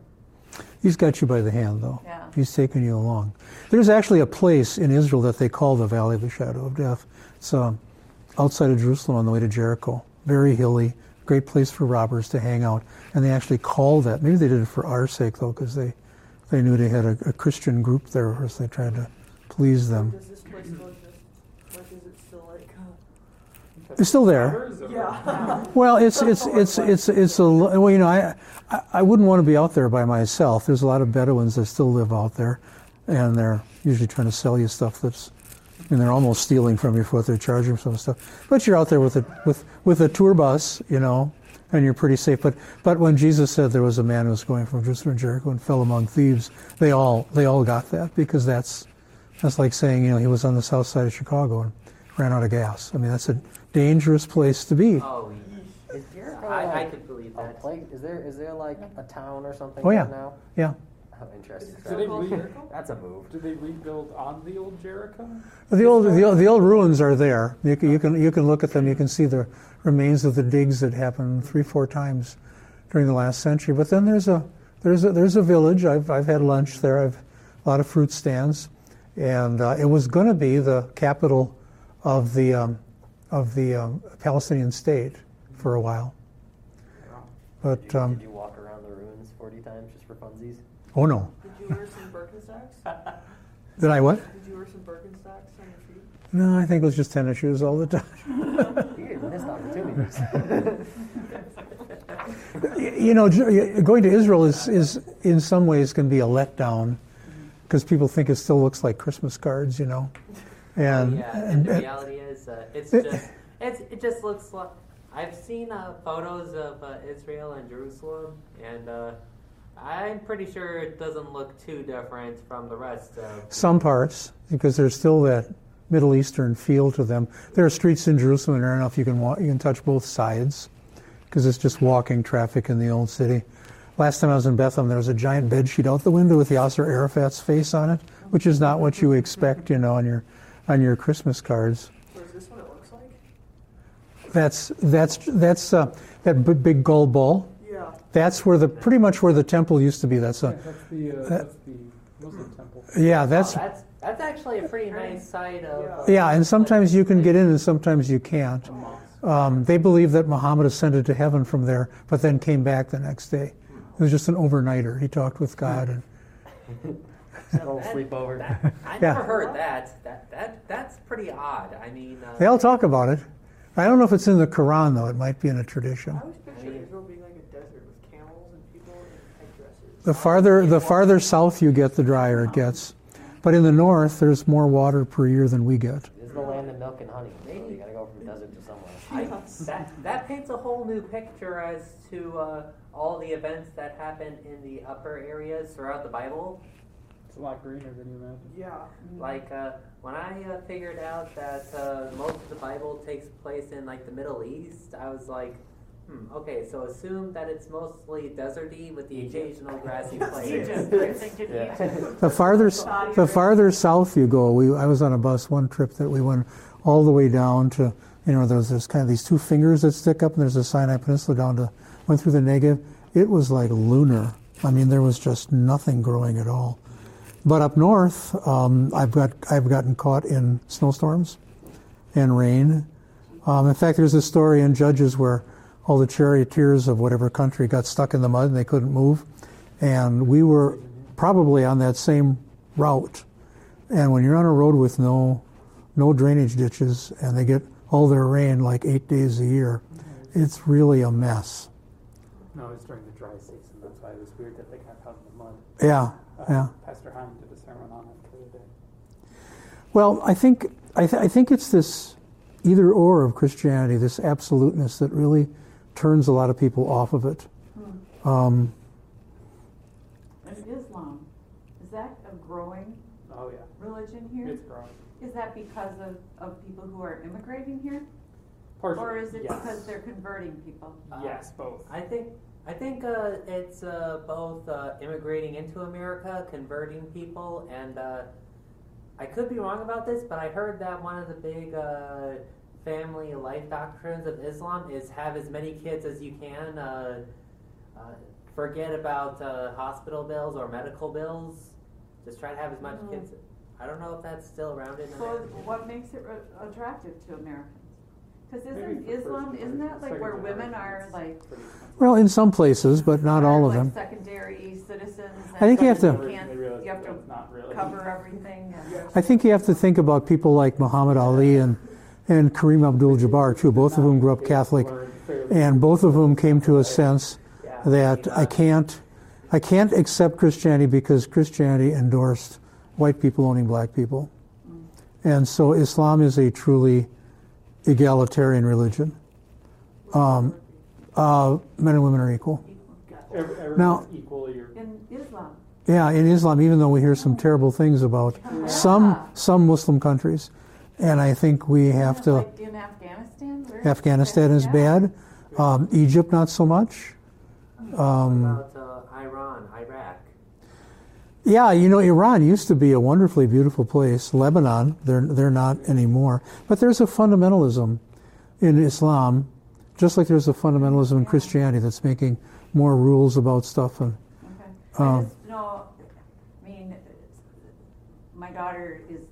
he's got you by the hand though. Yeah. He's taking you along. There's actually a place in Israel that they call the Valley of the Shadow of Death. It's um, outside of Jerusalem on the way to Jericho. Very hilly, great place for robbers to hang out. And they actually call that. Maybe they did it for our sake though, because they they knew they had a, a Christian group there, so they tried to please them. Does this place still exist? Like, is it still like, uh, It's still there. Yeah. Well, it's it's it's it's it's a well, you know, I I- wouldn't want to be out there by myself. There's a lot of Bedouins that still live out there, and they're usually trying to sell you stuff that's, and they're almost stealing from you for what they're charging for some stuff. But you're out there with a with with a tour bus, you know, and you're pretty safe. But but when Jesus said there was a man who was going from Jerusalem to Jericho and fell among thieves, they all they all got that because that's that's like saying you know he was on the south side of Chicago and ran out of gas. I mean that's a dangerous place to be. Oh, oh Is Jericho I, I could believe a that. plague? Is there is there like a town or something Oh, yeah. there now? Yeah. Oh, interesting. Did they, re- That's a move. did they rebuild on the old Jericho? The old, the old, the old ruins are there. You can, you can, you can look at them. You can see the remains of the digs that happened three, four times during the last century. But then there's a, there's a, there's a village. I've, I've had lunch there. I've a lot of fruit stands, and uh, it was going to be the capital of the, um, of the um, Palestinian state for a while. But Did you, um, did you walk around the ruins 40 times just for funsies? Oh no, Did you wear some Birkenstocks? did I what? Did you wear some Birkenstocks on your feet? No, I think it was just tennis shoes all the time. You missed opportunities. you know, going to Israel is, is in some ways can be a letdown because people think it still looks like Christmas cards, you know. And, yeah, and- and the and- reality is, uh, it's It- just it's, it just looks like I've seen uh, photos of uh, Israel and Jerusalem, and uh, I'm pretty sure it doesn't look too different from the rest of. some parts because there's still that Middle Eastern feel to them. There are streets in Jerusalem, and I don't know if you can walk, you can touch both sides because it's just walking traffic in the old city. Last time I was in Bethlehem, there was a giant bed sheet out the window with Yasser Arafat's face on it, which is not what you expect, you know, on your on your Christmas cards. So is this what it looks like? That's that's that's uh, that b- big gold ball. Yeah. That's where the pretty much where the temple used to be. That's Yeah, that's the uh, that's the Muslim temple. yeah. That's Oh, that's that's actually a pretty nice side of. uh, yeah. And sometimes you can get in, and sometimes you can't. Um, they believe that Muhammad ascended to heaven from there, but then came back the next day. It was just an overnighter. He talked with God, and Had little sleepover. That, I Yeah. never heard that. That that that's pretty odd. I mean, uh, they all talk about it. I don't know if it's in the Quran though. It might be in a tradition. I always picture Israel being like a desert with camels and people in headdresses. The farther the farther south you get, the drier it gets. But in the north, there's more water per year than we get. It's the land of milk and honey. So you gotta go from desert to somewhere. I, that that paints a whole new picture as to uh, all the events that happen in the upper areas throughout the Bible. It's a lot greener than you imagine. Yeah. Like uh, when I uh, figured out that uh, most of the Bible takes place in like the Middle East, I was like, hmm, okay, so assume that it's mostly deserty with the occasional grassy place. Egypt, I'm thinking Yeah. The farther the farther south you go, we I was on a bus one trip that we went all the way down to you know there's there's kind of these two fingers that stick up and there's the Sinai Peninsula down to went through the Negev. It was like lunar. I mean there was just nothing growing at all. But up north, um, I've got I've gotten caught in snowstorms and rain. Um, in fact, there's a story in Judges where all the charioteers of whatever country got stuck in the mud and they couldn't move, and we were probably on that same route. And when you're on a road with no no drainage ditches and they get all their rain like eight days a year, it's really a mess. No, it's during the dry season. That's why it was weird that they got out in the mud. Yeah, Uh, Yeah. Pastor Heim did a sermon on it the other day. Well, I think I, th- I think it's this either or of Christianity, this absoluteness that really turns a lot of people off of it. Um, And Islam, is that a growing Oh yeah, religion here? it's growing. Is that because of, of people who are immigrating here? Partially, Or is it yes. because they're converting people? yes, both. I think I think uh, it's uh, both uh, immigrating into America, converting people, and uh, I could be wrong about this, but I heard that one of the big uh, family life doctrines of Islam is have as many kids as you can. Uh, uh, forget about uh, hospital bills or medical bills. Just try to have as much Mhm. kids. I don't know if that's still around in So America. what makes it re- attractive to Americans? Because Maybe isn't Islam, isn't that like where women are like well, in some places, but not all of like them. secondary citizens? I think you have to- can't- They realize You have to not really. cover everything. and- I think you have to think about people like Muhammad Ali and and Kareem Abdul-Jabbar too, both of whom grew up Catholic, and both of whom came to a sense that I can't I can't accept Christianity because Christianity endorsed white people owning black people. And so Islam is a truly egalitarian religion. Um, uh, men and women are equal. Now- In Islam. Yeah, in Islam, even though we hear some terrible things about some some Muslim countries, and I think we have to. Like in Afghanistan? Where- Afghanistan is Yeah. bad. Um, Egypt, not so much. Um, about uh, Iran, Iraq. Yeah, you know, Iran used to be a wonderfully beautiful place. Lebanon, they're they're not anymore. But there's a fundamentalism in Islam, just like there's a fundamentalism in Christianity that's making more rules about stuff. And Okay. Um, I just know, I mean, my daughter is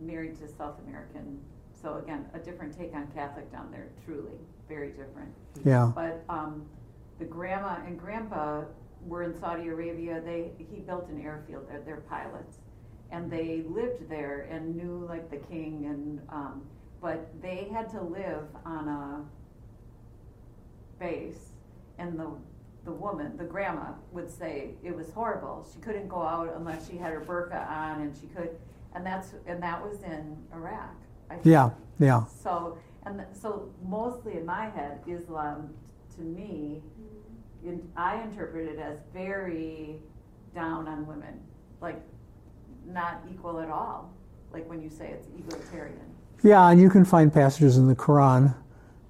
married to South American, so again, a different take on Catholic down there, truly, very different. yeah, But um, the grandma and grandpa were in Saudi Arabia. They he built an airfield. They're, they're pilots, and they lived there and knew like the king. And um, but they had to live on a base, and the the woman, the grandma, would say it was horrible. She couldn't go out unless she had her burqa on, and she could, and that's and that was in Iraq. I think. yeah, yeah. So, and th- so mostly in my head, Islam, to me, in, I interpret it as very down on women, like not equal at all. Like when you say it's egalitarian. Yeah, and you can find passages in the Quran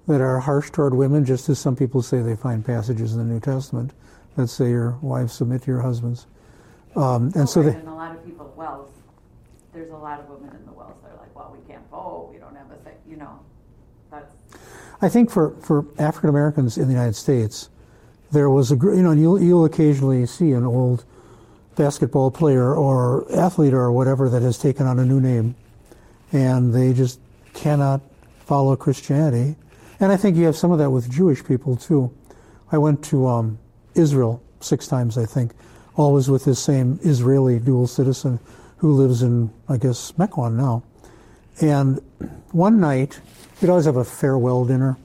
that are harsh toward women, just as some people say they find passages in the New Testament that say your wives submit to your husbands. Um, and so right, they, and a lot of people, well, there's a lot of women in the WELS. that are like, well, we can't vote. We don't have a say. You know, that's I think for, for African Americans in the United States, there was a you know you'll you'll occasionally see an old basketball player or athlete or whatever that has taken on a new name, and they just cannot follow Christianity, and I think you have some of that with Jewish people too. I went to um, Israel six times, I think, always with this same Israeli dual citizen who lives in I guess Mequon now, and one night we'd always have a farewell dinner.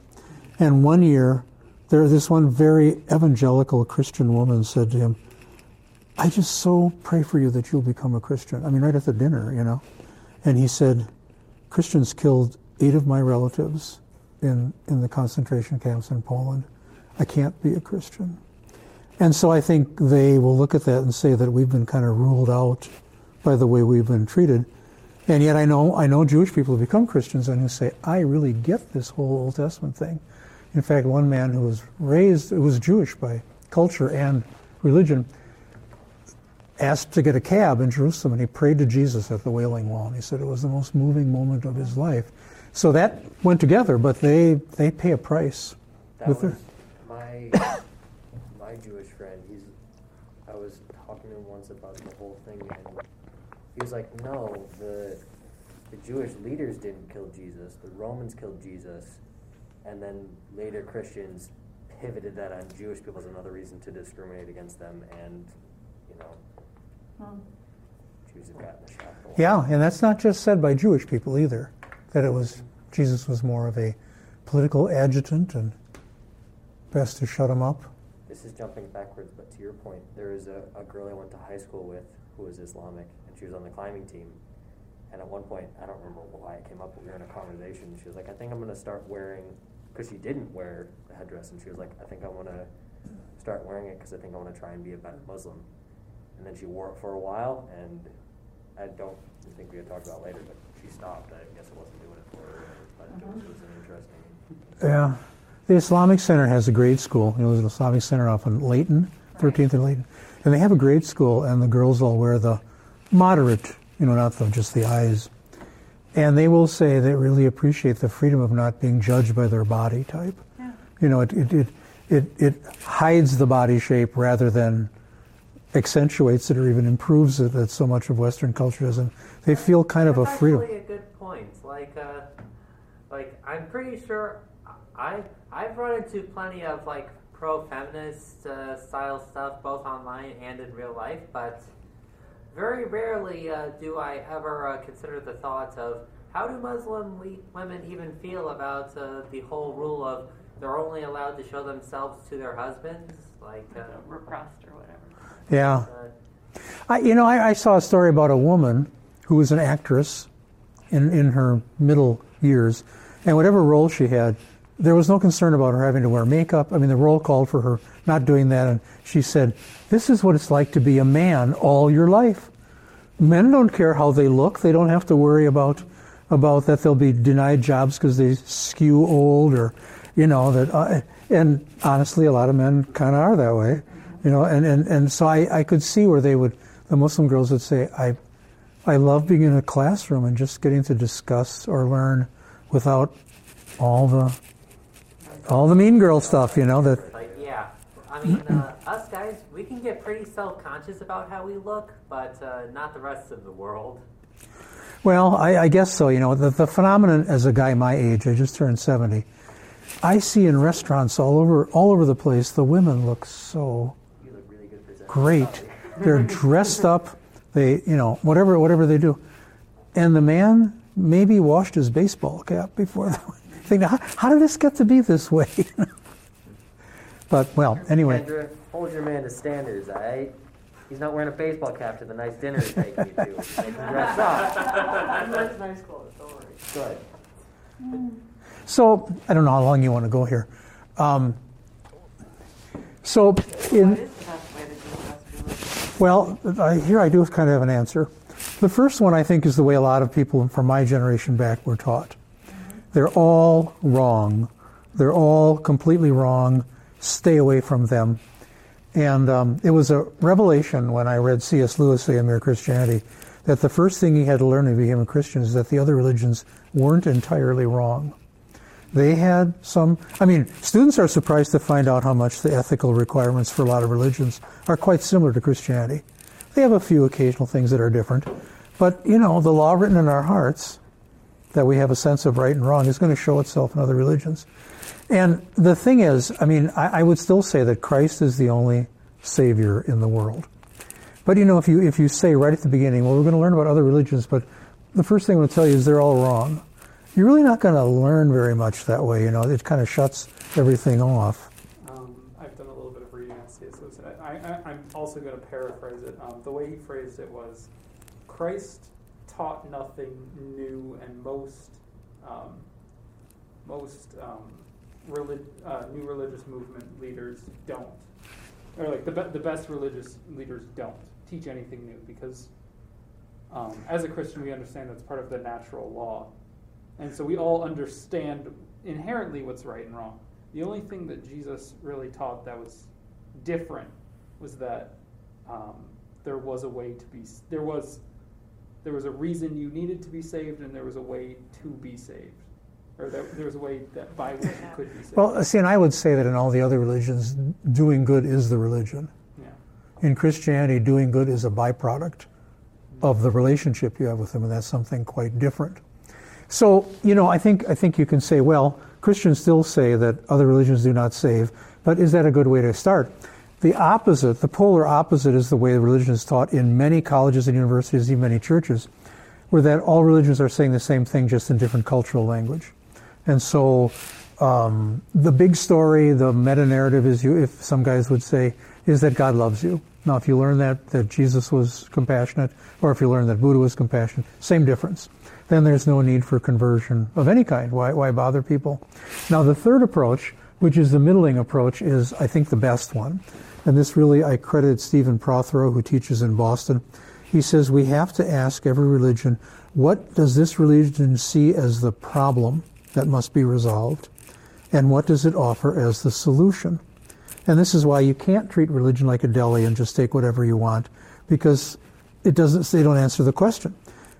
And one year, there this one very evangelical Christian woman said to him, I just so pray for you that you'll become a Christian. I mean, right at the dinner, you know. And he said, Christians killed eight of my relatives in, in the concentration camps in Poland. I can't be a Christian. And so I think they will look at that and say that we've been kind of ruled out by the way we've been treated. And yet I know I know Jewish people who become Christians and who say, I really get this whole Old Testament thing. In fact, one man who was raised who was Jewish by culture and religion asked to get a cab in Jerusalem and he prayed to Jesus at the Wailing Wall. And he said it was the most moving moment of his life. So that went together, but they, they pay a price. That With was her- my my Jewish friend. He's I was talking to him once about the whole thing, and he was like, "No, the the Jewish leaders didn't kill Jesus. The Romans killed Jesus, and then later Christians pivoted that on Jewish people as another reason to discriminate against them, and you know, hmm. Jews have gotten the shaft. Yeah, and that's not just said by Jewish people either, that it was Jesus was more of a political adjutant and best to shut him up. This is jumping backwards, but to your point, there was a, a girl I went to high school with who was Islamic, and she was on the climbing team. And at one point, I don't remember why it came up, but we were in a conversation. She was like, "I think I'm going to start wearing," because she didn't wear the headdress, and she was like, "I think I want to start wearing it because I think I want to try and be a better Muslim." And then she wore it for a while, and I don't think we had talked about it later, but she stopped. I guess I wasn't doing it for her, but it was, it was an interesting. Yeah. The Islamic Center has a grade school. You know, there's an Islamic Center off in Layton, 13th and Layton. And they have a grade school, and the girls all wear the moderate, you know, not the, just the eyes. And they will say they really appreciate the freedom of not being judged by their body type. Yeah. You know, it, it, it, it, it hides the body shape rather than accentuates it or even improves it that so much of Western culture does. And they feel kind of a That's freedom. actually a good point. Like, uh, like I'm pretty sure I I've run into plenty of like pro-feminist uh, style stuff both online and in real life, but very rarely uh, do I ever uh, consider the thought of how do Muslim we- women even feel about uh, the whole rule of they're only allowed to show themselves to their husbands, like. Uh, repressed or whatever. Yeah. uh, I, you know, I, I saw a story about a woman who was an actress in, in her middle years, and whatever role she had, there was no concern about her having to wear makeup. I mean, the role called for her not doing that, and she said, This is what it's like to be a man all your life. Men don't care how they look, they don't have to worry about, about that they'll be denied jobs because they skew old or, you know, that, uh, and honestly, a lot of men kind of are that way. You know, and, and, and so I, I could see where they would, the Muslim girls would say, I, I love being in a classroom and just getting to discuss or learn without all the, all the mean girl stuff, you know, that, yeah. I mean, uh, us guys, we can get pretty self conscious about how we look, but uh, not the rest of the world. well, I, I guess so, you know, the, the phenomenon as a guy my age, I just turned 70, I see in restaurants all over, all over the place, the women look so look really great. They're dressed up. They, you know, whatever, whatever they do. And the man maybe washed his baseball cap before the thing. How, how did this get to be this way? but well, anyway, Andrew, hold your man to standards, all right? He's not wearing a baseball cap to the nice dinner he's taking you to. Make him dress up. That's nice clothes, don't worry. Good. so I don't know how long you want to go here. Um, so in What is the best way to do the best religion? Well, I, here I do kind of have an answer. The first one, I think, is the way a lot of people from my generation back were taught. They're all wrong. They're all completely wrong. Stay away from them. And um, it was a revelation when I read C.S. Lewis in Mere Christianity that the first thing he had to learn when he became a Christian is that the other religions weren't entirely wrong. They had some, I mean, students are surprised to find out how much the ethical requirements for a lot of religions are quite similar to Christianity. They have a few occasional things that are different. But, you know, the law written in our hearts, that we have a sense of right and wrong, is going to show itself in other religions. And the thing is, I mean, I, I would still say that Christ is the only Savior in the world. But, you know, if you, if you say right at the beginning, well, we're going to learn about other religions, but the first thing I'm going to tell you is they're all wrong. You're really not going to learn very much that way, you know. It kind of shuts everything off. Um, I've done a little bit of reading on C.S. And I, I'm also going to paraphrase it. Um, the way he phrased it was, Christ taught nothing new, and most um, most um, relig- uh, new religious movement leaders don't, or like the be- the best religious leaders don't teach anything new because. Um, as a Christian, we understand that's part of the natural law. And so we all understand inherently what's right and wrong. The only thing that Jesus really taught that was different was that um, there was a way to be there was there was a reason you needed to be saved, and there was a way to be saved, or that there was a way that by which you could be saved. Well, uh, see, and I would say that in all the other religions, doing good is the religion. yeah. In Christianity, doing good is a byproduct of the relationship you have with Him, and that's something quite different. So, you know, I think I think you can say, well, Christians still say that other religions do not save, but is that a good way to start? The opposite, the polar opposite, is the way religion is taught in many colleges and universities, even many churches, where that all religions are saying the same thing, just in different cultural language. And so, um, the big story, the meta narrative, is you, if some guys would say, is that God loves you. Now, if you learn that, that Jesus was compassionate, or if you learn that Buddha was compassionate, same difference. Then there's no need for conversion of any kind. Why, why bother people? Now, the third approach, which is the middling approach, is, I think, the best one. And this really, I credit Stephen Prothero, who teaches in Boston. He says we have to ask every religion, what does this religion see as the problem that must be resolved? And what does it offer as the solution? And this is why you can't treat religion like a deli and just take whatever you want, because it doesn't, they don't answer the question.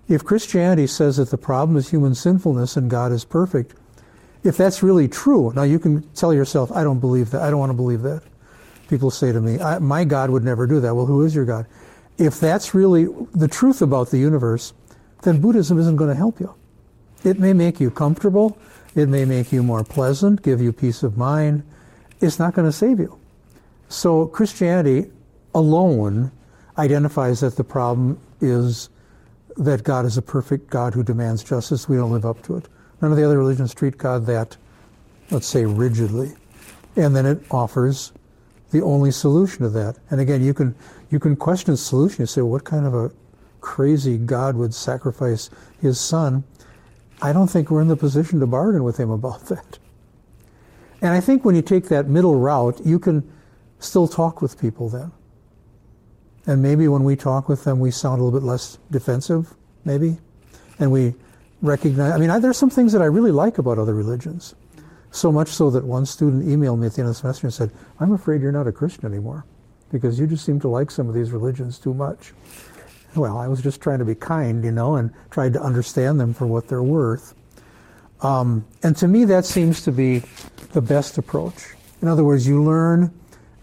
If Christianity says that the problem is human sinfulness and God is perfect, if that's really true, now you can tell yourself, I don't believe that, I don't want to believe that. People say to me, my God would never do that. Well, who is your God? If that's really the truth about the universe, then Buddhism isn't going to help you. It may make you comfortable, it may make you more pleasant, give you peace of mind, it's not going to save you. So Christianity alone identifies that the problem is that God is a perfect God who demands justice. We don't live up to it. None of the other religions treat God that, let's say, rigidly. And then it offers the only solution to that. And again, you can you can question the solution. You say, what kind of a crazy God would sacrifice his son? I don't think we're in the position to bargain with him about that. And I think when you take that middle route, you can still talk with people then. And maybe when we talk with them, we sound a little bit less defensive, maybe. And we recognize, I mean, I, there's some things that I really like about other religions. So much so that one student emailed me at the end of the semester and said, I'm afraid you're not a Christian anymore because you just seem to like some of these religions too much. Well, I was just trying to be kind, you know, and tried to understand them for what they're worth. Um, and to me, that seems to be the best approach. In other words, you learn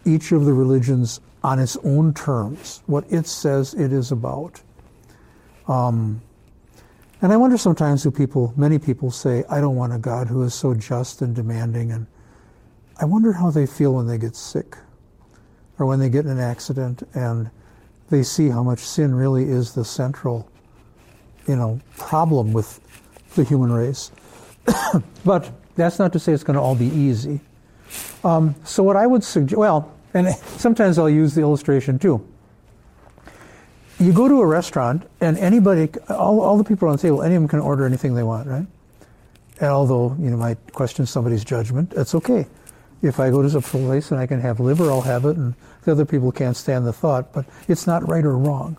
each of the religions on its own terms, what it says it is about. Um, and I wonder sometimes do people, many people say, I don't want a God who is so just and demanding. And I wonder how they feel when they get sick or when they get in an accident and they see how much sin really is the central, you know, problem with the human race. but that's not to say it's going to all be easy. Um, so what I would suggest, well, and sometimes I'll use the illustration too. You go to a restaurant and anybody, all, all the people on the table, any of them can order anything they want, right? And although you know might question somebody's judgment, that's okay. If I go to a place and I can have liver, I'll have it, and the other people can't stand the thought. But it's not right or wrong.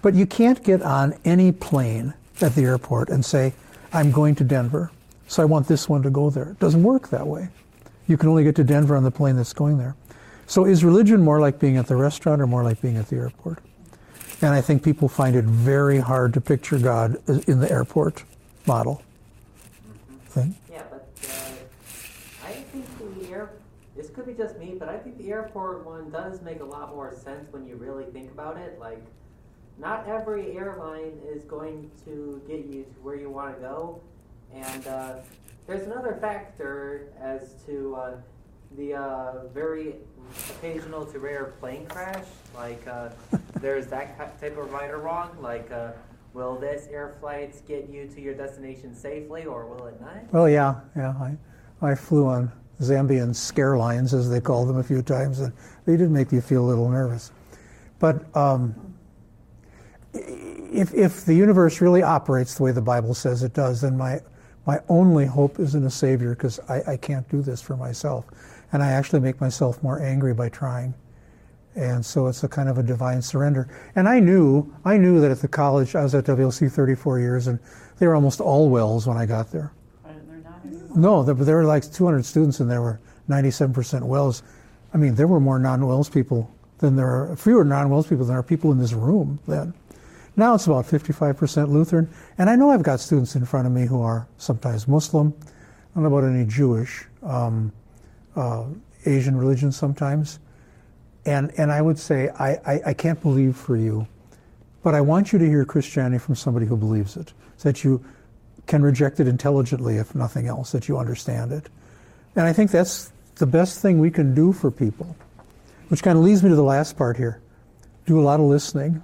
But you can't get on any plane at the airport and say, "I'm going to Denver." So I want this one to go there. It doesn't work that way. You can only get to Denver on the plane that's going there. So is religion more like being at the restaurant or more like being at the airport? And I think people find it very hard to picture God in the airport model. Thing. Yeah, but uh, I think the air. This could be just me, but I think the airport one does make a lot more sense when you really think about it. Like, not every airline is going to get you to where you want to go, and uh, there's another factor as to uh, the uh, very occasional to rare plane crash. Like, uh, there's that type of right or wrong. Like, uh, will this air flight get you to your destination safely, or will it not? Well, yeah, yeah. I, I flew on Zambian scare lines, as they call them, a few times, and they did make you feel a little nervous. But um, if, if the universe really operates the way the Bible says it does, then my my only hope is in a Savior because I, I can't do this for myself. And I actually make myself more angry by trying. And so it's a kind of a divine surrender. And I knew, I knew that at the college, I was at WLC 34 years, and they were almost all WELS when I got there. No, there, there were like 200 students, and there were 97% WELS. I mean, there were more non-WELS people than there are, fewer non-WELS people than there are people in this room then. Now it's about 55% Lutheran. And I know I've got students in front of me who are sometimes Muslim. I don't know about any Jewish, um, uh, Asian religion sometimes. And, and I would say, I, I, I, can't believe for you, but I want you to hear Christianity from somebody who believes it, so that you can reject it intelligently, if nothing else, that you understand it. And I think that's the best thing we can do for people, which kind of leads me to the last part here. Do a lot of listening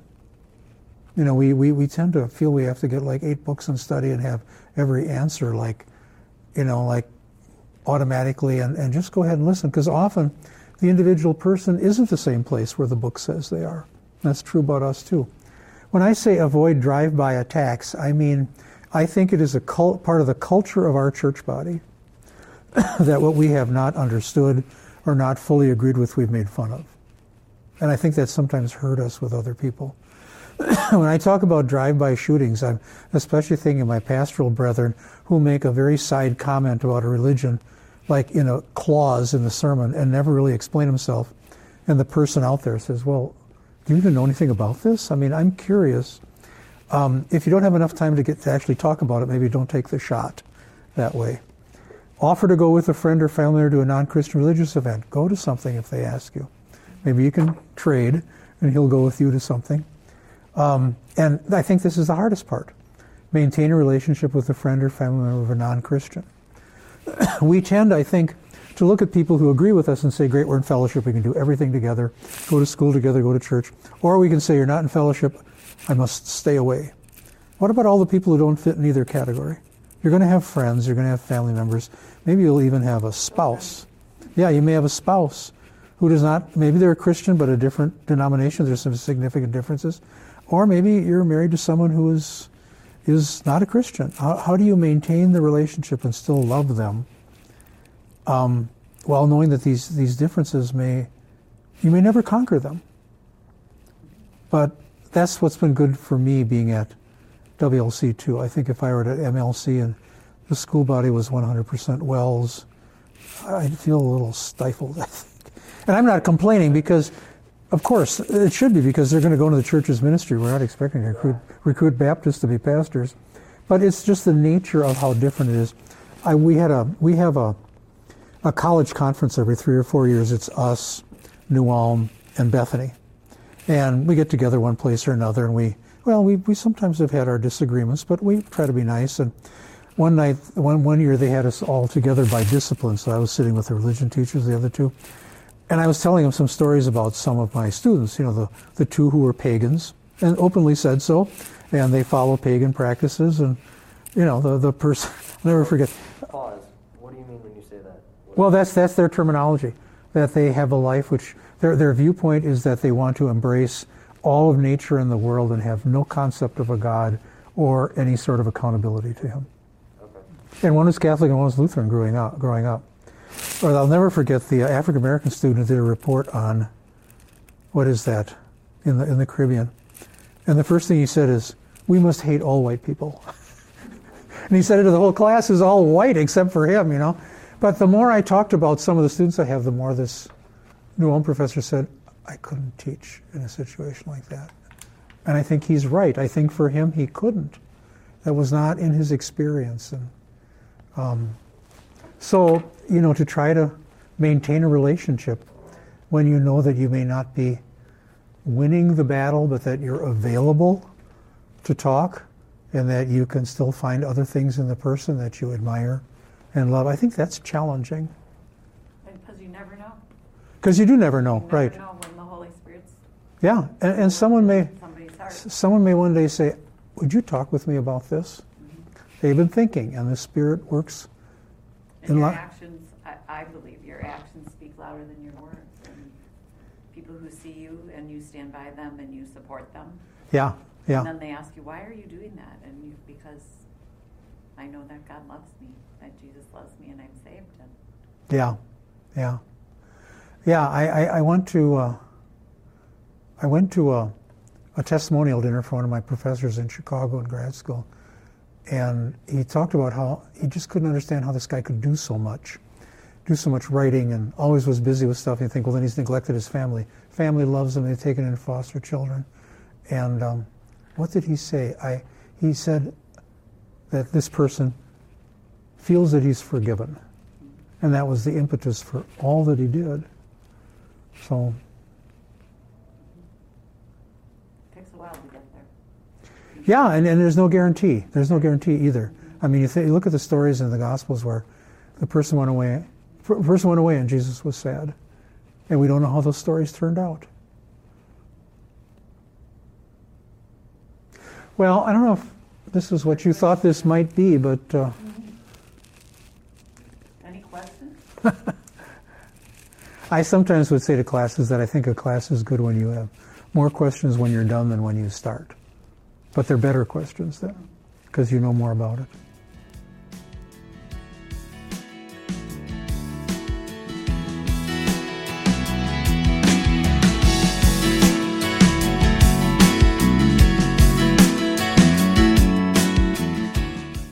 you know, we, we, we tend to feel we have to get like eight books and study and have every answer like, you know, like automatically and, and just go ahead and listen. Because often the individual person isn't the same place where the book says they are. That's true about us too. When I say avoid drive-by attacks, I mean I think it is a cult, part of the culture of our church body that what we have not understood or not fully agreed with, we've made fun of. And I think that sometimes hurt us with other people. when I talk about drive-by shootings, I'm especially thinking of my pastoral brethren who make a very side comment about a religion, like in a clause in the sermon, and never really explain himself. And the person out there says, "Well, do you even know anything about this? I mean, I'm curious." Um, if you don't have enough time to get to actually talk about it, maybe don't take the shot that way. Offer to go with a friend or family member to a non-Christian religious event. Go to something if they ask you. Maybe you can trade, and he'll go with you to something. Um, and I think this is the hardest part. Maintain a relationship with a friend or family member of a non-Christian. we tend, I think, to look at people who agree with us and say, great, we're in fellowship, we can do everything together, go to school together, go to church. Or we can say, you're not in fellowship, I must stay away. What about all the people who don't fit in either category? You're going to have friends, you're going to have family members, maybe you'll even have a spouse. Yeah, you may have a spouse who does not, maybe they're a Christian but a different denomination, there's some significant differences. Or maybe you're married to someone who is, is not a Christian. How, how do you maintain the relationship and still love them um, while knowing that these, these differences may, you may never conquer them? But that's what's been good for me being at WLC too. I think if I were at MLC and the school body was 100% WELS, I'd feel a little stifled. And I'm not complaining because, of course, it should be because they're going to go into the church's ministry. We're not expecting to recruit, recruit Baptists to be pastors. But it's just the nature of how different it is. I, we, had a, we have a, a college conference every three or four years. It's us, New Ulm, and Bethany. And we get together one place or another, and we, well, we, we sometimes have had our disagreements, but we try to be nice. And one night, one, one year, they had us all together by discipline. So I was sitting with the religion teachers, the other two, and I was telling him some stories about some of my students, you know, the, the two who were pagans, and openly said so, and they follow pagan practices, and, you know, the, the person, I'll never forget. Pause. What do you mean when you say that? What- Well, that's, that's their terminology, that they have a life which, their, their viewpoint is that they want to embrace all of nature in the world and have no concept of a God or any sort of accountability to Him. Okay. And one was Catholic and one was Lutheran growing up. Growing up. Or I'll never forget the African American student did a report on what is that in the in the Caribbean, and the first thing he said is, "We must hate all white people." and he said it to the whole class is all white except for him, you know. But the more I talked about some of the students I have, the more this New Ulm professor said, "I couldn't teach in a situation like that," and I think he's right. I think for him, he couldn't. That was not in his experience, and. Um, so, you know, to try to maintain a relationship when you know that you may not be winning the battle, but that you're available to talk and that you can still find other things in the person that you admire and love, I think that's challenging. Because you never know. Because you do never know, You never right? know when the Holy Spirit's Yeah, and, and someone may in somebody's heart. someone may one day say, "Would you talk with me about this?" Mm-hmm. They've been thinking, and the Spirit works. And in your li- actions, I, I believe your actions speak louder than your words. And people who see you and you stand by them and you support them. Yeah, yeah. And then they ask you, why are you doing that? And you, because I know that God loves me, that Jesus loves me, and I'm saved. And Yeah, yeah, yeah. I, I, I went to uh, I went to a, a testimonial dinner for one of my professors in Chicago in grad school, and he talked about how he just couldn't understand how this guy could do so much, do so much writing, and always was busy with stuff. And you think, well, then he's neglected his family. Family loves him. They've taken in foster children, and um, what did he say? I he said that this person feels that he's forgiven. And that was the impetus for all that he did. So, Yeah, and, and there's no guarantee. There's no guarantee either. I mean, you, th- you look at the stories in the Gospels where the person went away, per- person went away, and Jesus was sad, and we don't know how those stories turned out. Well, I don't know if this is what you thought this might be, but. Uh, Any questions? I sometimes would say to classes that I think a class is good when you have more questions when you're done than when you start. But they're better questions then, because you know more about it.